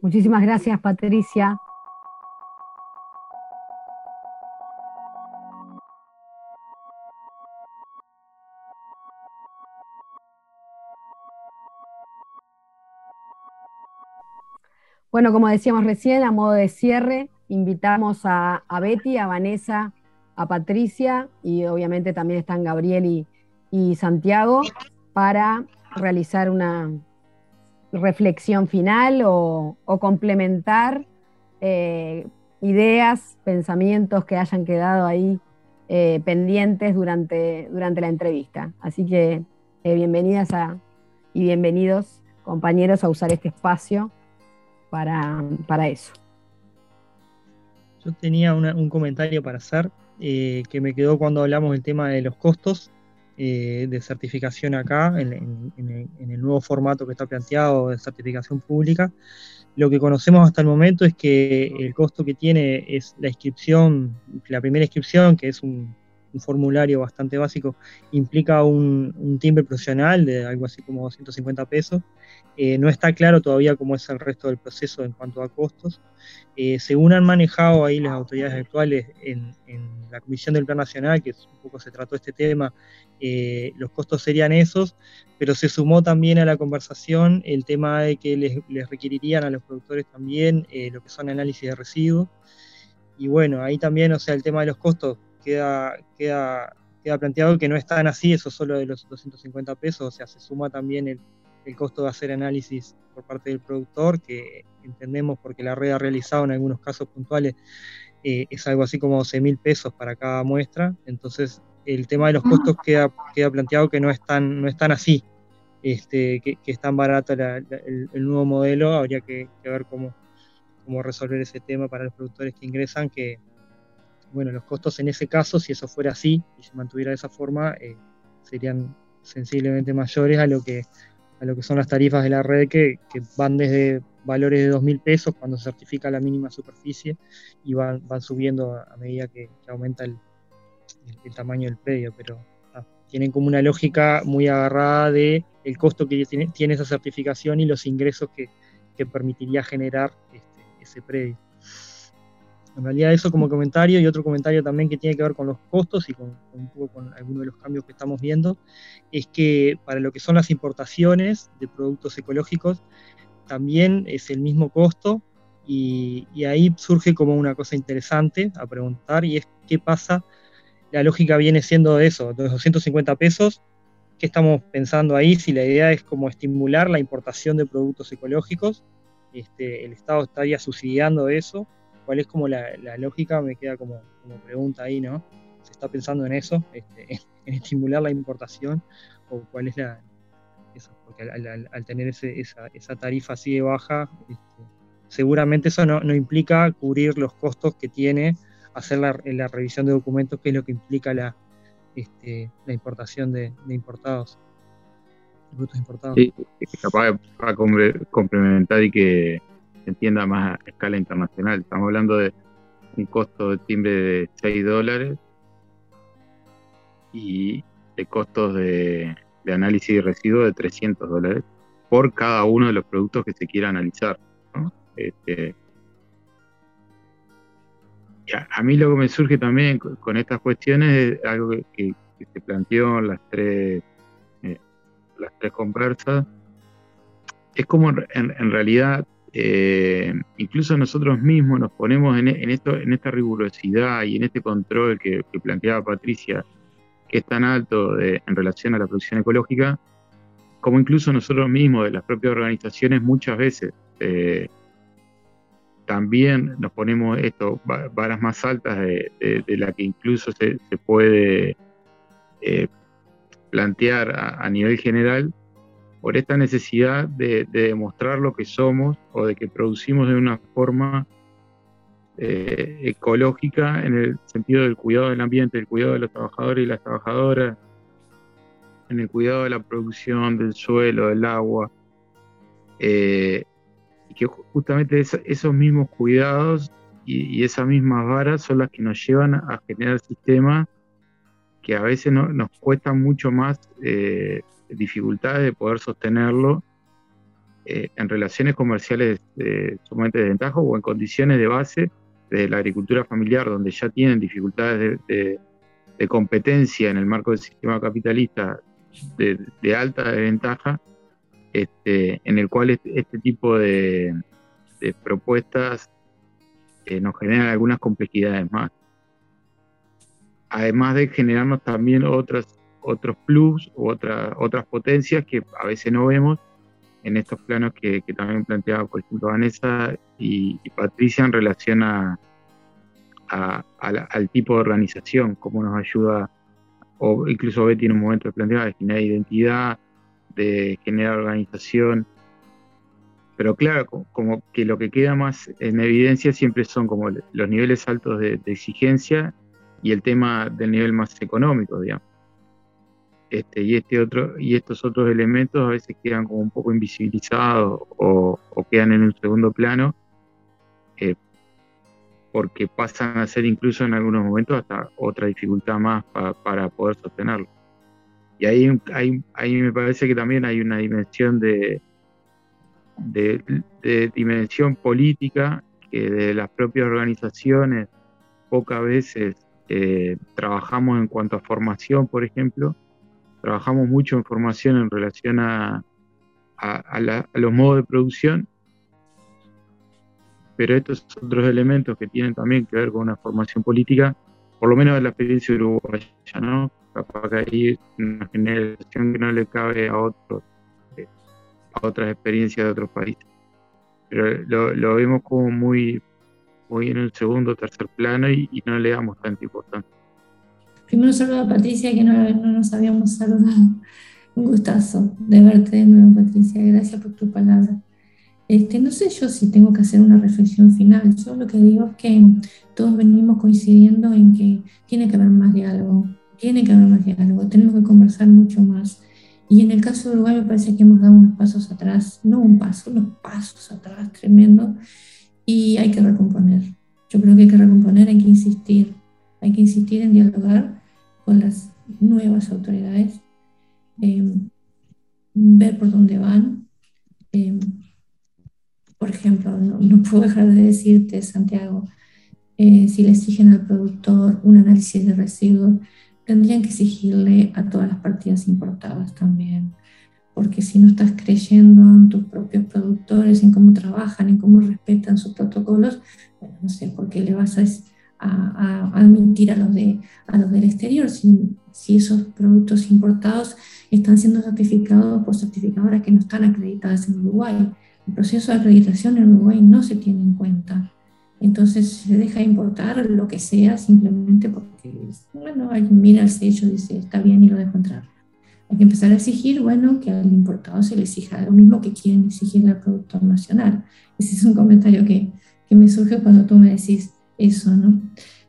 Muchísimas gracias, Patricia. Bueno, como decíamos recién, a modo de cierre, invitamos a, Betty, a Vanessa, a Patricia y obviamente también están Gabriel y, Santiago para realizar una reflexión final o, complementar eh, ideas, pensamientos que hayan quedado ahí eh, pendientes durante, durante la entrevista. Así que eh, bienvenidas y bienvenidos compañeros a usar este espacio para, para eso. Yo tenía un comentario para hacer eh, que me quedó cuando hablamos del tema de los costos eh, de certificación acá, en, el nuevo formato que está planteado de certificación pública. Lo que conocemos hasta el momento es que el costo que tiene es la inscripción, la primera inscripción, que es un, un formulario bastante básico, implica un, timbre profesional de algo así como 250 pesos. Eh, no está claro todavía cómo es el resto del proceso en cuanto a costos. Eh, según han manejado ahí las autoridades actuales en, la Comisión del Plan Nacional, que un poco se trató este tema, eh, los costos serían esos, pero se sumó también a la conversación el tema de que les, les requerirían a los productores también lo que son análisis de residuos. Y bueno, ahí también, o sea, el tema de los costos queda, queda, queda planteado que no es tan así, eso solo de los 250 pesos, o sea, se suma también el, el costo de hacer análisis por parte del productor, que entendemos porque la red ha realizado en algunos casos puntuales eh, es algo así como 12 mil pesos para cada muestra, entonces el tema de los costos queda, queda planteado que no es tan, no es tan así, este, que, que es tan barato el, nuevo modelo, habría que, que ver cómo, cómo resolver ese tema para los productores que ingresan, que, bueno, los costos en ese caso, si eso fuera así y se mantuviera de esa forma, eh, serían sensiblemente mayores a lo que a lo que son las tarifas de la red que, van desde valores de 2.000 pesos cuando se certifica la mínima superficie y van, van subiendo a, medida que, aumenta el, tamaño del predio, pero ah, tienen como una lógica muy agarrada de el costo que tiene, tiene, esa certificación y los ingresos que, que permitiría generar este, ese predio. En realidad eso como comentario y otro comentario también que tiene que ver con los costos y con, un poco con algunos de los cambios que estamos viendo, es que para lo que son las importaciones de productos ecológicos también es el mismo costo y, y ahí surge como una cosa interesante a preguntar y es qué pasa, la lógica viene siendo eso, de los 250 pesos, ¿qué estamos pensando ahí? Si la idea es como estimular la importación de productos ecológicos, este, el Estado estaría subsidiando eso cuál es como la, lógica, me queda como, pregunta ahí, ¿no? ¿Se está pensando en eso, este, *laughs* en estimular la importación? ¿O cuál es la... Porque al, tener esa, tarifa así de baja, este, seguramente eso no, implica cubrir los costos que tiene hacer la, revisión de documentos, que es lo que implica la, este, la importación de, importados, de productos importados. Sí, capaz para complementar y que entienda más a escala internacional. Estamos hablando de un costo de timbre de 6 dólares y de costos de, análisis de residuos de 300 dólares por cada uno de los productos que se quiera analizar. Este, a, mí lo que me surge también con, estas cuestiones es algo que, se planteó en las tres, eh, las tres conversas, es como en realidad eh, incluso nosotros mismos nos ponemos en, esto, en esta rigurosidad y en este control que, planteaba Patricia, que es tan alto en relación a la producción ecológica, como incluso nosotros mismos, de las propias organizaciones, muchas veces eh, también nos ponemos esto, varas más altas de, la que incluso se, puede eh, plantear a nivel general por esta necesidad de, demostrar lo que somos o de que producimos de una forma eh, ecológica en el sentido del cuidado del ambiente, el cuidado de los trabajadores y las trabajadoras, en el cuidado de la producción del suelo, del agua, eh, y que justamente esos mismos cuidados y, esas mismas varas son las que nos llevan a generar sistemas que a veces nos cuestan mucho más eh, dificultades de poder sostenerlo eh, en relaciones comerciales eh, sumamente desventajas o en condiciones de base de la agricultura familiar, donde ya tienen dificultades de, competencia en el marco del sistema capitalista de, alta desventaja, este, en el cual este, este tipo de, propuestas nos generan algunas complejidades más. Además de generarnos también otras otros plus u otra, otras potencias que a veces no vemos en estos planos que, también planteaba, por ejemplo, Vanessa y, Patricia en relación a, al tipo de organización, cómo nos ayuda, o incluso Betty en un momento planteaba, de generar identidad, de generar organización. Pero claro, como que lo que queda más en evidencia siempre son como los niveles altos de, de exigencia y el tema del nivel más económico, digamos. Este, y, este otro, y estos otros elementos a veces quedan como un poco invisibilizados o, quedan en un segundo plano, eh, porque pasan a ser incluso en algunos momentos hasta otra dificultad más para poder sostenerlo. Y ahí, ahí, me parece que también hay una dimensión de, de, dimensión política que de las propias organizaciones pocas veces eh, trabajamos en cuanto a formación, por ejemplo, trabajamos mucho en formación en relación a, los modos de producción, pero estos otros elementos que tienen también que ver con una formación política, por lo menos de la experiencia uruguaya, ¿no? Capaz que hay una generación que no le cabe a otros, eh, a otras experiencias de otros países. Pero lo, vemos como muy, muy en un segundo o tercer plano y no le damos tanta importancia. Primero saludo a Patricia, que no, nos habíamos saludado. *laughs* Un gustazo de verte de nuevo, Patricia. Gracias por tu palabra. Este, no sé yo si tengo que hacer una reflexión final. Yo lo que digo es que todos venimos coincidiendo en que tiene que haber más diálogo, tiene que haber más diálogo, tenemos que conversar mucho más. Y en el caso de Uruguay me parece que hemos dado unos pasos atrás, no un paso, unos pasos atrás tremendo, y hay que recomponer. Yo creo que hay que recomponer, hay que insistir, hay que insistir en dialogar con las nuevas autoridades. Eh, ver por dónde van. Eh, por ejemplo, no, puedo dejar de decirte, Santiago, eh, si le exigen al productor un análisis de residuos, tendrían que exigirle a todas las partidas importadas también porque si no estás creyendo en tus propios productores, en cómo trabajan, en cómo respetan sus protocolos, bueno, no sé por qué le vas a, a, a admitir a los, de, a los del exterior si, si, esos productos importados están siendo certificados por certificadoras que no están acreditadas en Uruguay. El proceso de acreditación en Uruguay no se tiene en cuenta. Entonces se deja importar lo que sea simplemente porque, bueno, alguien mira el sello dice, está bien y lo dejo entrar. Hay que empezar a exigir, bueno, que al importado se le exija lo mismo que quieren exigirle al productor nacional. Ese es un comentario que, que me surge cuando tú me decís eso, ¿no?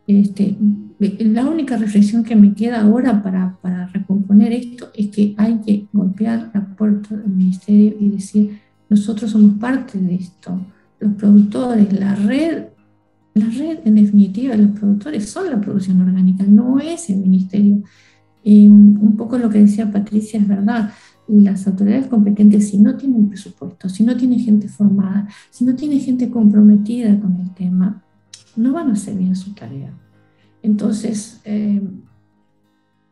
Este, la única reflexión que me queda ahora para, para, recomponer esto es que hay que golpear la puerta del ministerio y decir, nosotros somos parte de esto, los productores, la red, la red en definitiva de los productores son la producción orgánica, no es el ministerio. Y un poco lo que decía Patricia es verdad. Las autoridades competentes, si no tienen presupuesto, si no tienen gente formada, si no tienen gente comprometida con el tema, no van a hacer bien su tarea. Entonces, eh,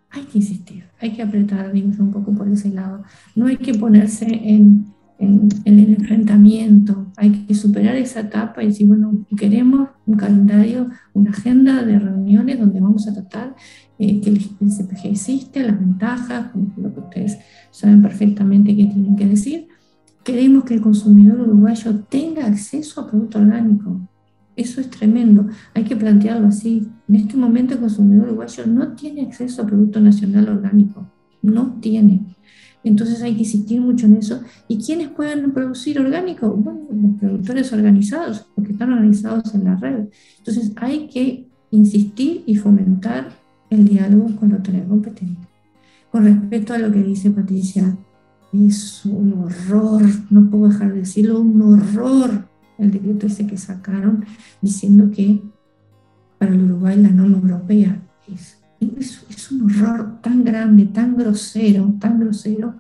hay que insistir, hay que apretar un poco por ese lado. No hay que ponerse en, en, el enfrentamiento. Hay que superar esa etapa y decir, bueno, queremos un calendario, una agenda de reuniones donde vamos a tratar eh, que el, CPG existe, las ventajas, lo que ustedes saben perfectamente que tienen que decir. Queremos que el consumidor uruguayo tenga acceso a producto orgánico. Eso es tremendo. Hay que plantearlo así. En este momento el consumidor uruguayo no tiene acceso a producto nacional orgánico. No tiene. Entonces hay que insistir mucho en eso. ¿Y quiénes pueden producir orgánico? Bueno, los productores organizados, porque están organizados en la red. Entonces hay que insistir y fomentar el diálogo con la autoridad competente. Con respecto a lo que dice Patricia, es un horror, no puedo dejar de decirlo, un horror el decreto ese que sacaron diciendo que para el Uruguay la norma europea es es, un horror tan grande, tan grosero, tan grosero,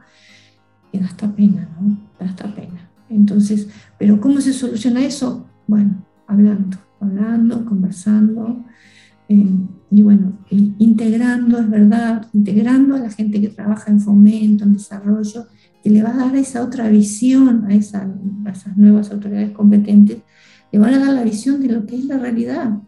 que da hasta pena, ¿no? Da hasta pena. Entonces, ¿pero cómo se soluciona eso? Bueno, hablando, hablando, conversando, eh, y bueno, integrando, es verdad, integrando a la gente que trabaja en fomento, en desarrollo, que le va a dar esa otra visión a, a esas nuevas autoridades competentes, le van a dar la visión de lo que es la realidad,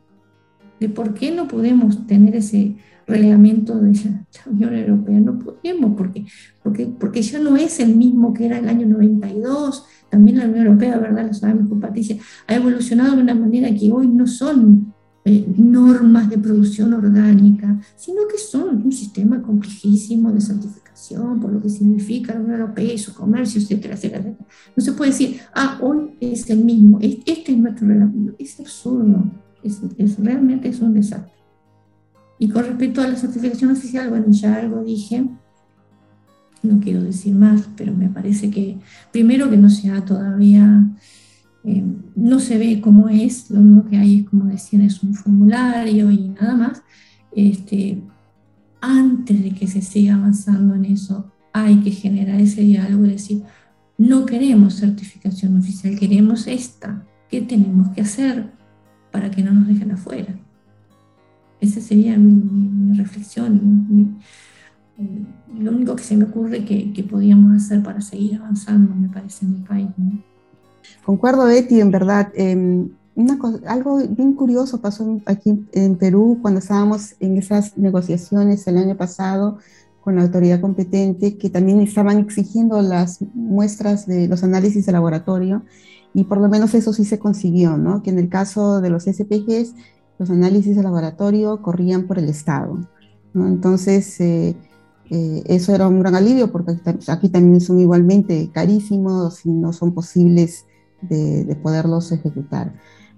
de por qué no podemos tener ese reglamento de la Unión Europea. No podemos, porque, porque, porque ya no es el mismo que era el año 92. También la Unión Europea, ¿verdad? Lo sabemos con Patricia, ha evolucionado de una manera que hoy no son eh, normas de producción orgánica, sino que son un sistema complejísimo de certificación, por lo que significa la Unión Europea y su comercio, etcétera, etcétera. No se puede decir, ah, hoy es el mismo, este es nuestro reglamento. Es absurdo, es, es realmente es un desastre. Y con respecto a la certificación oficial, bueno, ya algo dije, no quiero decir más, pero me parece que primero que no sea todavía, eh, no se ve cómo es, lo único que hay es, como decían, es un formulario y nada más. Este, antes de que se siga avanzando en eso, hay que generar ese diálogo y decir, no queremos certificación oficial, queremos esta. ¿Qué tenemos que hacer para que no nos dejen afuera? Esa sería mi, reflexión. lo único que se me ocurre que, que, podíamos hacer para seguir avanzando, me parece, en el país. Concuerdo, Betty, en verdad. Em, una algo bien curioso pasó aquí en Perú cuando estábamos en esas negociaciones el año pasado con la autoridad competente, que también estaban exigiendo las muestras de los análisis de laboratorio, y por lo menos eso sí se consiguió, ¿no? Que en el caso de los SPGs los análisis de laboratorio corrían por el Estado. Entonces, eh, eh, eso era un gran alivio porque aquí también son igualmente carísimos y no son posibles de, poderlos ejecutar.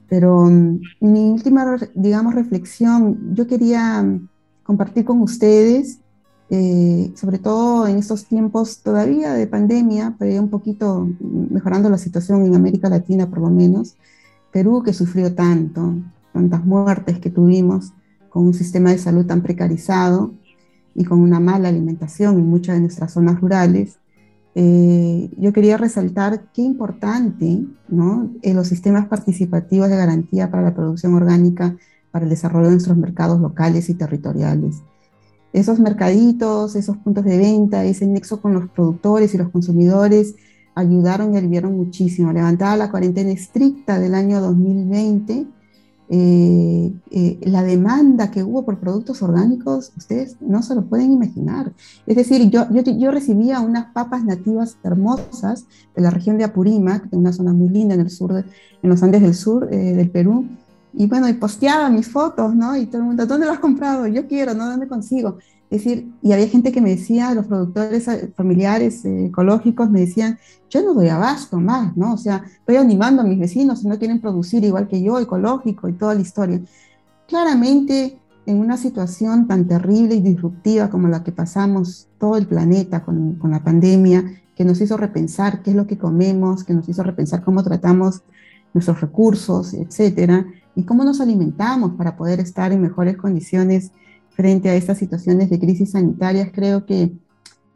Pero mm, mi última, digamos, reflexión, yo quería mm, compartir con ustedes, eh, sobre todo en estos tiempos todavía de pandemia, pero un poquito mejorando la situación en América Latina por lo menos, Perú que sufrió tanto, tantas muertes que tuvimos con un sistema de salud tan precarizado y con una mala alimentación en muchas de nuestras zonas rurales, eh, yo quería resaltar qué importante ¿no? en los sistemas participativos de garantía para la producción orgánica, para el desarrollo de nuestros mercados locales y territoriales. Esos mercaditos, esos puntos de venta, ese nexo con los productores y los consumidores ayudaron y aliviaron muchísimo. Levantada la cuarentena estricta del año 2020, eh, eh, la demanda que hubo por productos orgánicos, ustedes no se lo pueden imaginar. Es decir, yo, yo, yo, recibía unas papas nativas hermosas de la región de Apurímac, de una zona muy linda en el sur, en los Andes del sur eh, del Perú, y bueno, y posteaba mis fotos, ¿no? Y todo el mundo, ¿dónde lo has comprado? Yo quiero, ¿no? ¿Dónde consigo? Es decir, y había gente que me decía, los productores familiares ecológicos me decían, yo no doy abasto más, ¿no? O sea, estoy animando a mis vecinos si no quieren producir igual que yo, ecológico y toda la historia. Claramente, en una situación tan terrible y disruptiva como la que pasamos todo el planeta con, con la pandemia, que nos hizo repensar qué es lo que comemos, que nos hizo repensar cómo tratamos nuestros recursos, etcétera, y cómo nos alimentamos para poder estar en mejores condiciones frente a estas situaciones de crisis sanitarias, creo que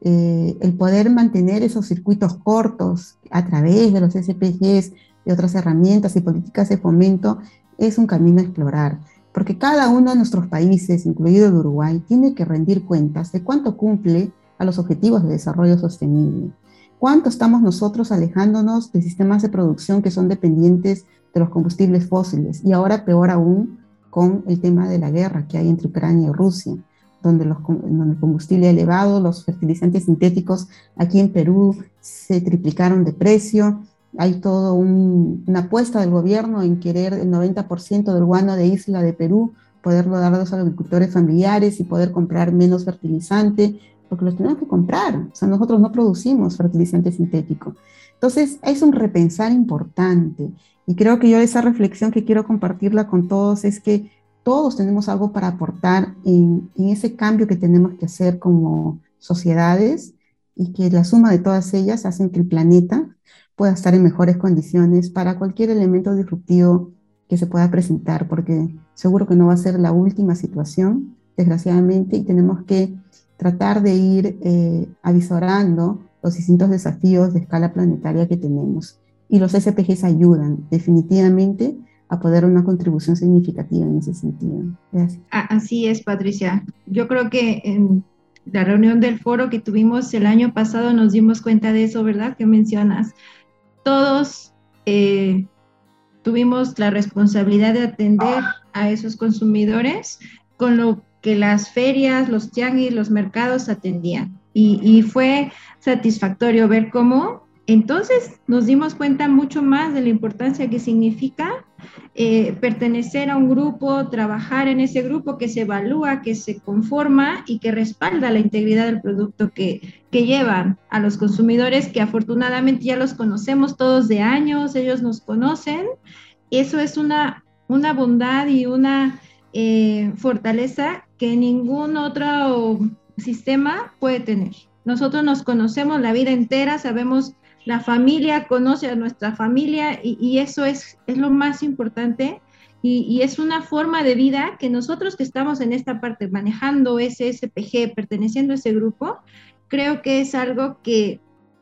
eh, el poder mantener esos circuitos cortos a través de los SPGs y otras herramientas y políticas de fomento es un camino a explorar, porque cada uno de nuestros países, incluido el Uruguay, tiene que rendir cuentas de cuánto cumple a los objetivos de desarrollo sostenible, cuánto estamos nosotros alejándonos de sistemas de producción que son dependientes de los combustibles fósiles y ahora peor aún con el tema de la guerra que hay entre Ucrania y Rusia, donde, los, el combustible elevado, los fertilizantes sintéticos aquí en Perú se triplicaron de precio. Hay toda una apuesta del gobierno en querer el 90% del guano de isla de Perú, poderlo dar a los agricultores familiares y poder comprar menos fertilizante, porque los tenemos que comprar. O sea, nosotros no producimos fertilizante sintético. Entonces, es un repensar importante. Y creo que yo esa reflexión que quiero compartirla con todos es que todos tenemos algo para aportar en, ese cambio que tenemos que hacer como sociedades y que la suma de todas ellas hacen que el planeta pueda estar en mejores condiciones para cualquier elemento disruptivo que se pueda presentar, porque seguro que no va a ser la última situación, desgraciadamente, y tenemos que tratar de ir eh, avisorando los distintos desafíos de escala planetaria que tenemos y los SPGs ayudan definitivamente a poder una contribución significativa en ese sentido. Gracias. Así es, Patricia. Yo creo que en la reunión del foro que tuvimos el año pasado nos dimos cuenta de eso, ¿verdad? Que mencionas. Todos eh, tuvimos la responsabilidad de atender a esos consumidores con lo que las ferias, los tianguis, los mercados atendían. Y, fue satisfactorio ver cómo entonces nos dimos cuenta mucho más de la importancia que significa eh, pertenecer a un grupo, trabajar en ese grupo que se evalúa, que se conforma y que respalda la integridad del producto que, llevan a los consumidores, que afortunadamente ya los conocemos todos de años, ellos nos conocen. Eso es una, una bondad y una eh, fortaleza que ningún otro sistema puede tener. Nosotros nos conocemos la vida entera, sabemos la familia conoce a nuestra familia y, eso es, es, lo más importante y, es una forma de vida que nosotros que estamos en esta parte manejando ese SPG, perteneciendo a ese grupo, creo que es algo que,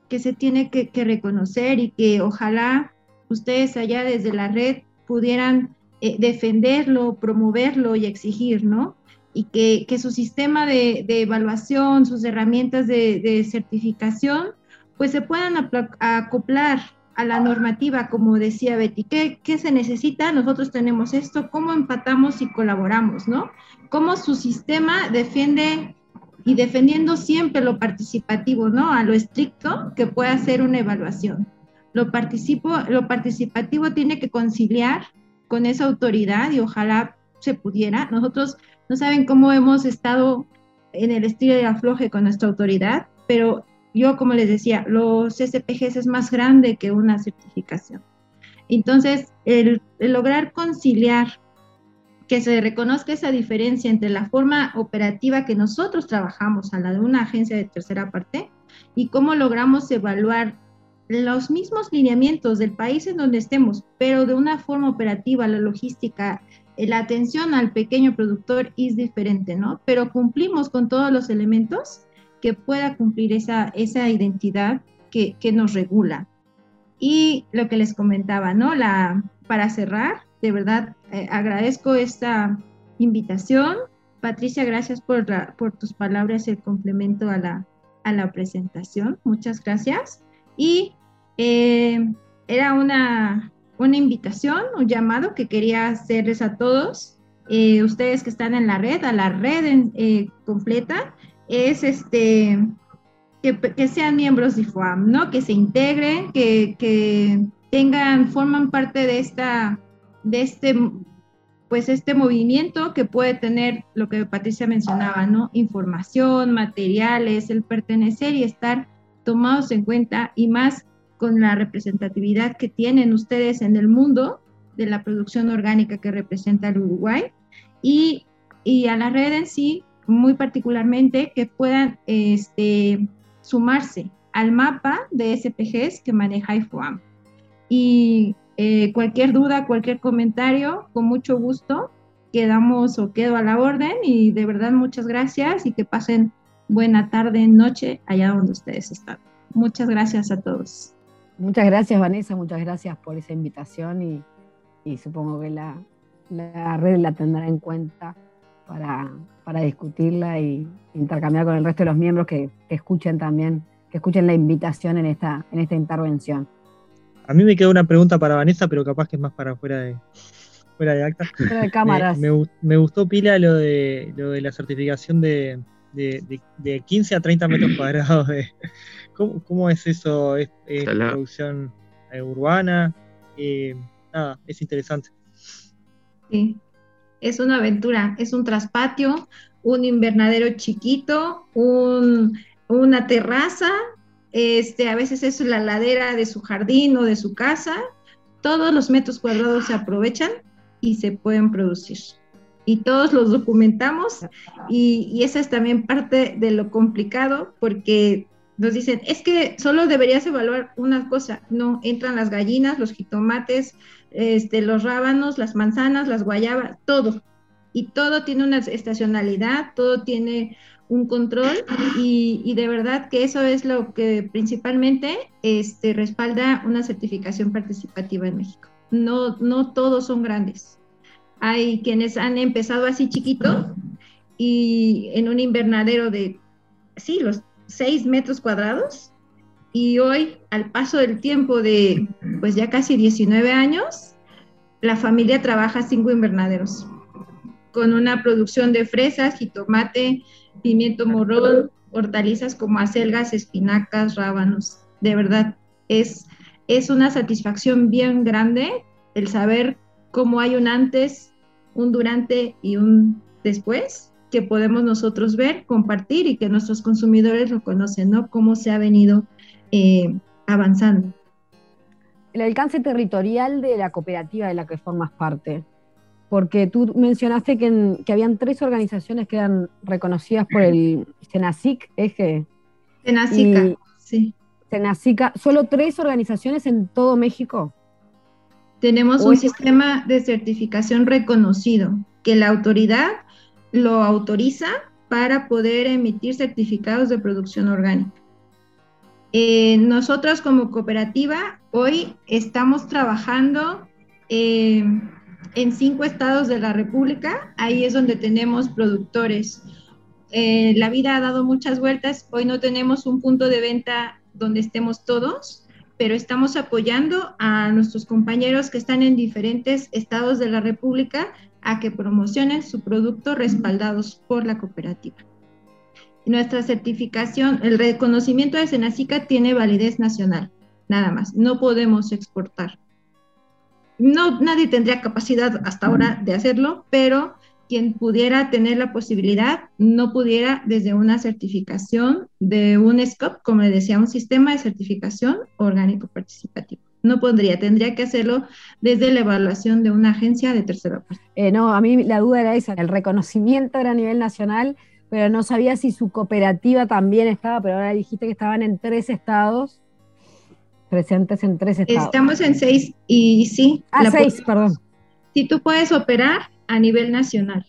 que se tiene que, reconocer y que ojalá ustedes allá desde la red pudieran eh, defenderlo, promoverlo y exigir, ¿no? Y que, que su sistema de, de, evaluación, sus herramientas de, de certificación, pues se puedan acoplar a la normativa, como decía Betty, ¿qué, ¿qué, se necesita? Nosotros tenemos esto, ¿cómo empatamos y colaboramos, no? ¿Cómo su sistema defiende y defendiendo siempre lo participativo, ¿no? A lo estricto que pueda ser una evaluación. Lo, participo, lo participativo tiene que conciliar con esa autoridad y ojalá se pudiera. Nosotros no saben cómo hemos estado en el estilo de afloje con nuestra autoridad, pero yo, como les decía, los SPGs es más grande que una certificación. Entonces, el, lograr conciliar que se reconozca esa diferencia entre la forma operativa que nosotros trabajamos a la de una agencia de tercera parte y cómo logramos evaluar los mismos lineamientos del país en donde estemos, pero de una forma operativa, la logística, la atención al pequeño productor es diferente, ¿no? Pero cumplimos con todos los elementos que pueda cumplir esa, esa identidad que, nos regula. Y lo que les comentaba, ¿no? La, para cerrar, de verdad eh, agradezco esta invitación. Patricia, gracias por, por tus palabras, el complemento a la, a la presentación. Muchas gracias. Y eh, era una, una invitación, un llamado que quería hacerles a todos, eh, ustedes que están en la red, a la red eh, completa, es este que, sean miembros de FOAM, ¿no? Que se integren, que, que tengan, forman parte de esta, de este, pues este movimiento que puede tener lo que Patricia mencionaba, ¿no? Información, materiales, el pertenecer y estar tomados en cuenta y más con la representatividad que tienen ustedes en el mundo de la producción orgánica que representa el Uruguay y, y a la red en sí, muy particularmente, que puedan este, sumarse al mapa de SPGs que maneja IFOAM. Y eh, cualquier duda, cualquier comentario, con mucho gusto, quedamos o quedo a la orden y de verdad muchas gracias y que pasen buena tarde, noche allá donde ustedes están. Muchas gracias a todos. Muchas gracias, Vanessa, muchas gracias por esa invitación y, supongo que la, red la tendrá en cuenta para, discutirla y intercambiar con el resto de los miembros que, escuchen también, que escuchen la invitación en esta, en esta intervención. A mí me queda una pregunta para Vanessa, pero capaz que es más para fuera de, fuera de acta. *laughs* Fuera de cámaras. Me, gustó pila lo de, lo de la certificación de, de, 15 a 30 metros cuadrados de, ¿Cómo, es eso? ¿Es, producción eh, urbana? Eh, nada, es interesante. Sí, es una aventura, es un traspatio, un invernadero chiquito, una terraza, este, a veces es la ladera de su jardín o de su casa. Todos los metros cuadrados se aprovechan y se pueden producir. Y todos los documentamos y, y esa es también parte de lo complicado porque nos dicen, es que solo deberías evaluar una cosa. No, entran las gallinas, los jitomates, este, los rábanos, las manzanas, las guayabas, todo. Y todo tiene una estacionalidad, todo tiene un control y, de verdad que eso es lo que principalmente este, respalda una certificación participativa en México. No, no todos son grandes. Hay quienes han empezado así chiquito y en un invernadero de, sí, los 6 metros cuadrados y hoy, al paso del tiempo de pues ya casi 19 años, la familia trabaja cinco invernaderos con una producción de fresas, jitomate, pimiento morrón, hortalizas como acelgas, espinacas, rábanos. De verdad, es, es una satisfacción bien grande el saber cómo hay un antes, un durante y un después que podemos nosotros ver, compartir y que nuestros consumidores lo conocen, ¿no? Cómo se ha venido eh, avanzando. El alcance territorial de la cooperativa de la que formas parte, porque tú mencionaste que, que habían tres organizaciones que eran reconocidas por el CENACIC, eje. CENACICA, sí. CENACICA, ¿solo tres organizaciones en todo México? Tenemos un sistema de certificación reconocido, que la autoridad lo autoriza para poder emitir certificados de producción orgánica. Eh, nosotros como cooperativa hoy estamos trabajando eh, en cinco estados de la República, ahí es donde tenemos productores. Eh, la vida ha dado muchas vueltas, hoy no tenemos un punto de venta donde estemos todos, pero estamos apoyando a nuestros compañeros que están en diferentes estados de la República a que promocionen su producto respaldados por la cooperativa. Nuestra certificación, el reconocimiento de Senacica tiene validez nacional, nada más, no podemos exportar. No, nadie tendría capacidad hasta ahora de hacerlo, pero quien pudiera tener la posibilidad no pudiera desde una certificación de un SCOP, como le decía, un sistema de certificación orgánico participativo no podría, tendría que hacerlo desde la evaluación de una agencia de tercera parte. Eh, no, a mí la duda era esa, el reconocimiento era a nivel nacional, pero no sabía si su cooperativa también estaba, pero ahora dijiste que estaban en tres estados, presentes en tres estados. Estamos en seis y sí. Ah, seis, perdón. Si tú puedes operar a nivel nacional,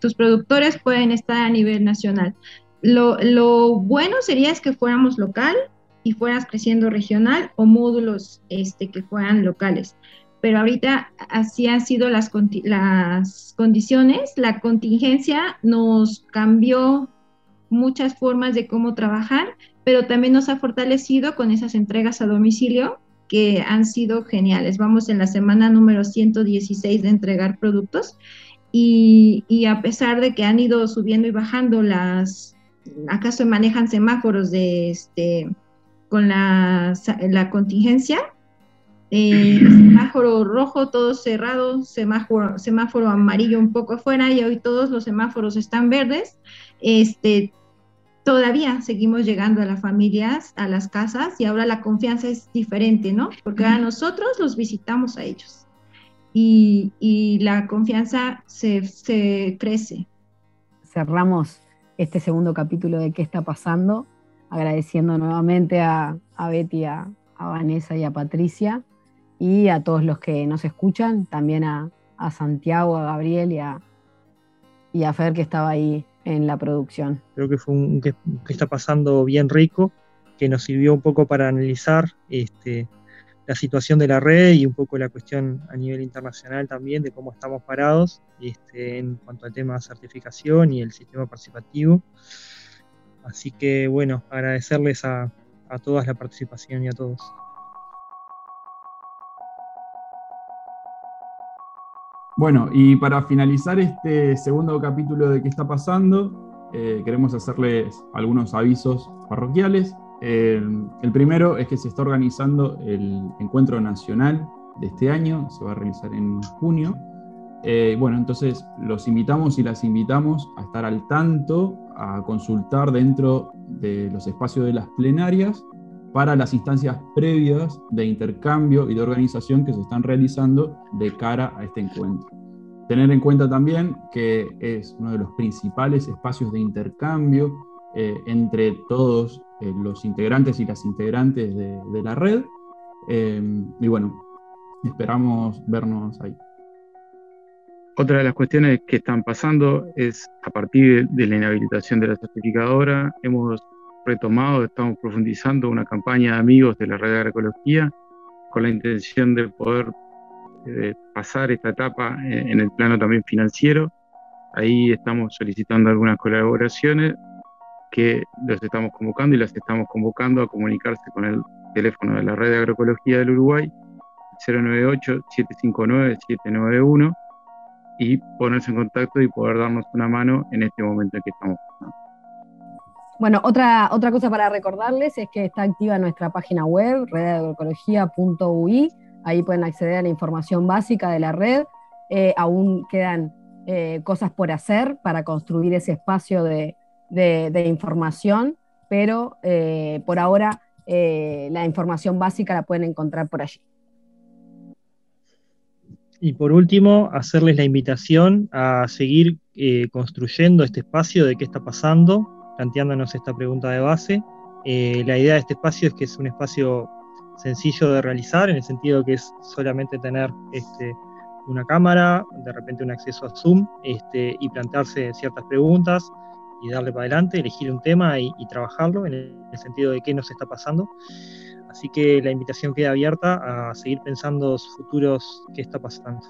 tus productores pueden estar a nivel nacional. Lo, lo bueno sería es que fuéramos local, y fueras creciendo regional o módulos este, que fueran locales. Pero ahorita así han sido las, las condiciones, la contingencia nos cambió muchas formas de cómo trabajar, pero también nos ha fortalecido con esas entregas a domicilio que han sido geniales. Vamos en la semana número 116 de entregar productos y, y a pesar de que han ido subiendo y bajando las, acaso manejan semáforos de este con la, la contingencia, eh, *clears throat* semáforo rojo, todo cerrado, semáforo, semáforo amarillo un poco afuera y hoy todos los semáforos están verdes. Este, todavía seguimos llegando a las familias, a las casas y ahora la confianza es diferente, ¿no? Porque ahora nosotros los visitamos a ellos y, y la confianza se, se crece. Cerramos este segundo capítulo de qué está pasando, agradeciendo nuevamente a, a Betty, a, a Vanessa y a Patricia y a todos los que nos escuchan, también a, Santiago, a Gabriel y a, y a Fer que estaba ahí en la producción. Creo que fue un que, está pasando bien rico, que nos sirvió un poco para analizar este, la situación de la red y un poco la cuestión a nivel internacional también de cómo estamos parados este, en cuanto al tema de certificación y el sistema participativo. Así que bueno, agradecerles a, a todas la participación y a todos. Bueno, y para finalizar este segundo capítulo de qué está pasando, eh, queremos hacerles algunos avisos parroquiales. el primero es que se está organizando el encuentro nacional de este año, se va a realizar en junio. Eh, bueno, entonces los invitamos y las invitamos a estar al tanto, a consultar dentro de los espacios de las plenarias para las instancias previas de intercambio y de organización que se están realizando de cara a este encuentro. Tener en cuenta también que es uno de los principales espacios de intercambio eh, entre todos eh, los integrantes y las integrantes de, la red. Y bueno, esperamos vernos ahí. Otra de las cuestiones que están pasando es a partir de la inhabilitación de la certificadora, hemos retomado, estamos profundizando una campaña de amigos de la red de agroecología con la intención de poder eh, pasar esta etapa en, el plano también financiero. Ahí estamos solicitando algunas colaboraciones que los estamos convocando y las estamos convocando a comunicarse con el teléfono de la red de agroecología del Uruguay, 098-759-791, y ponerse en contacto y poder darnos una mano en este momento en que estamos. Bueno, otra, otra cosa para recordarles es que está activa nuestra página web, redagroecología.ui. Ahí pueden acceder a la información básica de la red. Eh, aún quedan eh, cosas por hacer para construir ese espacio de, información, pero eh, por ahora la información básica la pueden encontrar por allí. Y por último, hacerles la invitación a seguir construyendo este espacio de qué está pasando, planteándonos esta pregunta de base. Eh, la idea de este espacio es que es un espacio sencillo de realizar, en el sentido que es solamente tener este, una cámara, de repente un acceso a Zoom este, y plantearse ciertas preguntas y darle para adelante, elegir un tema y, trabajarlo en el, sentido de qué nos está pasando. Así que la invitación queda abierta a seguir pensando futuros qué está pasando.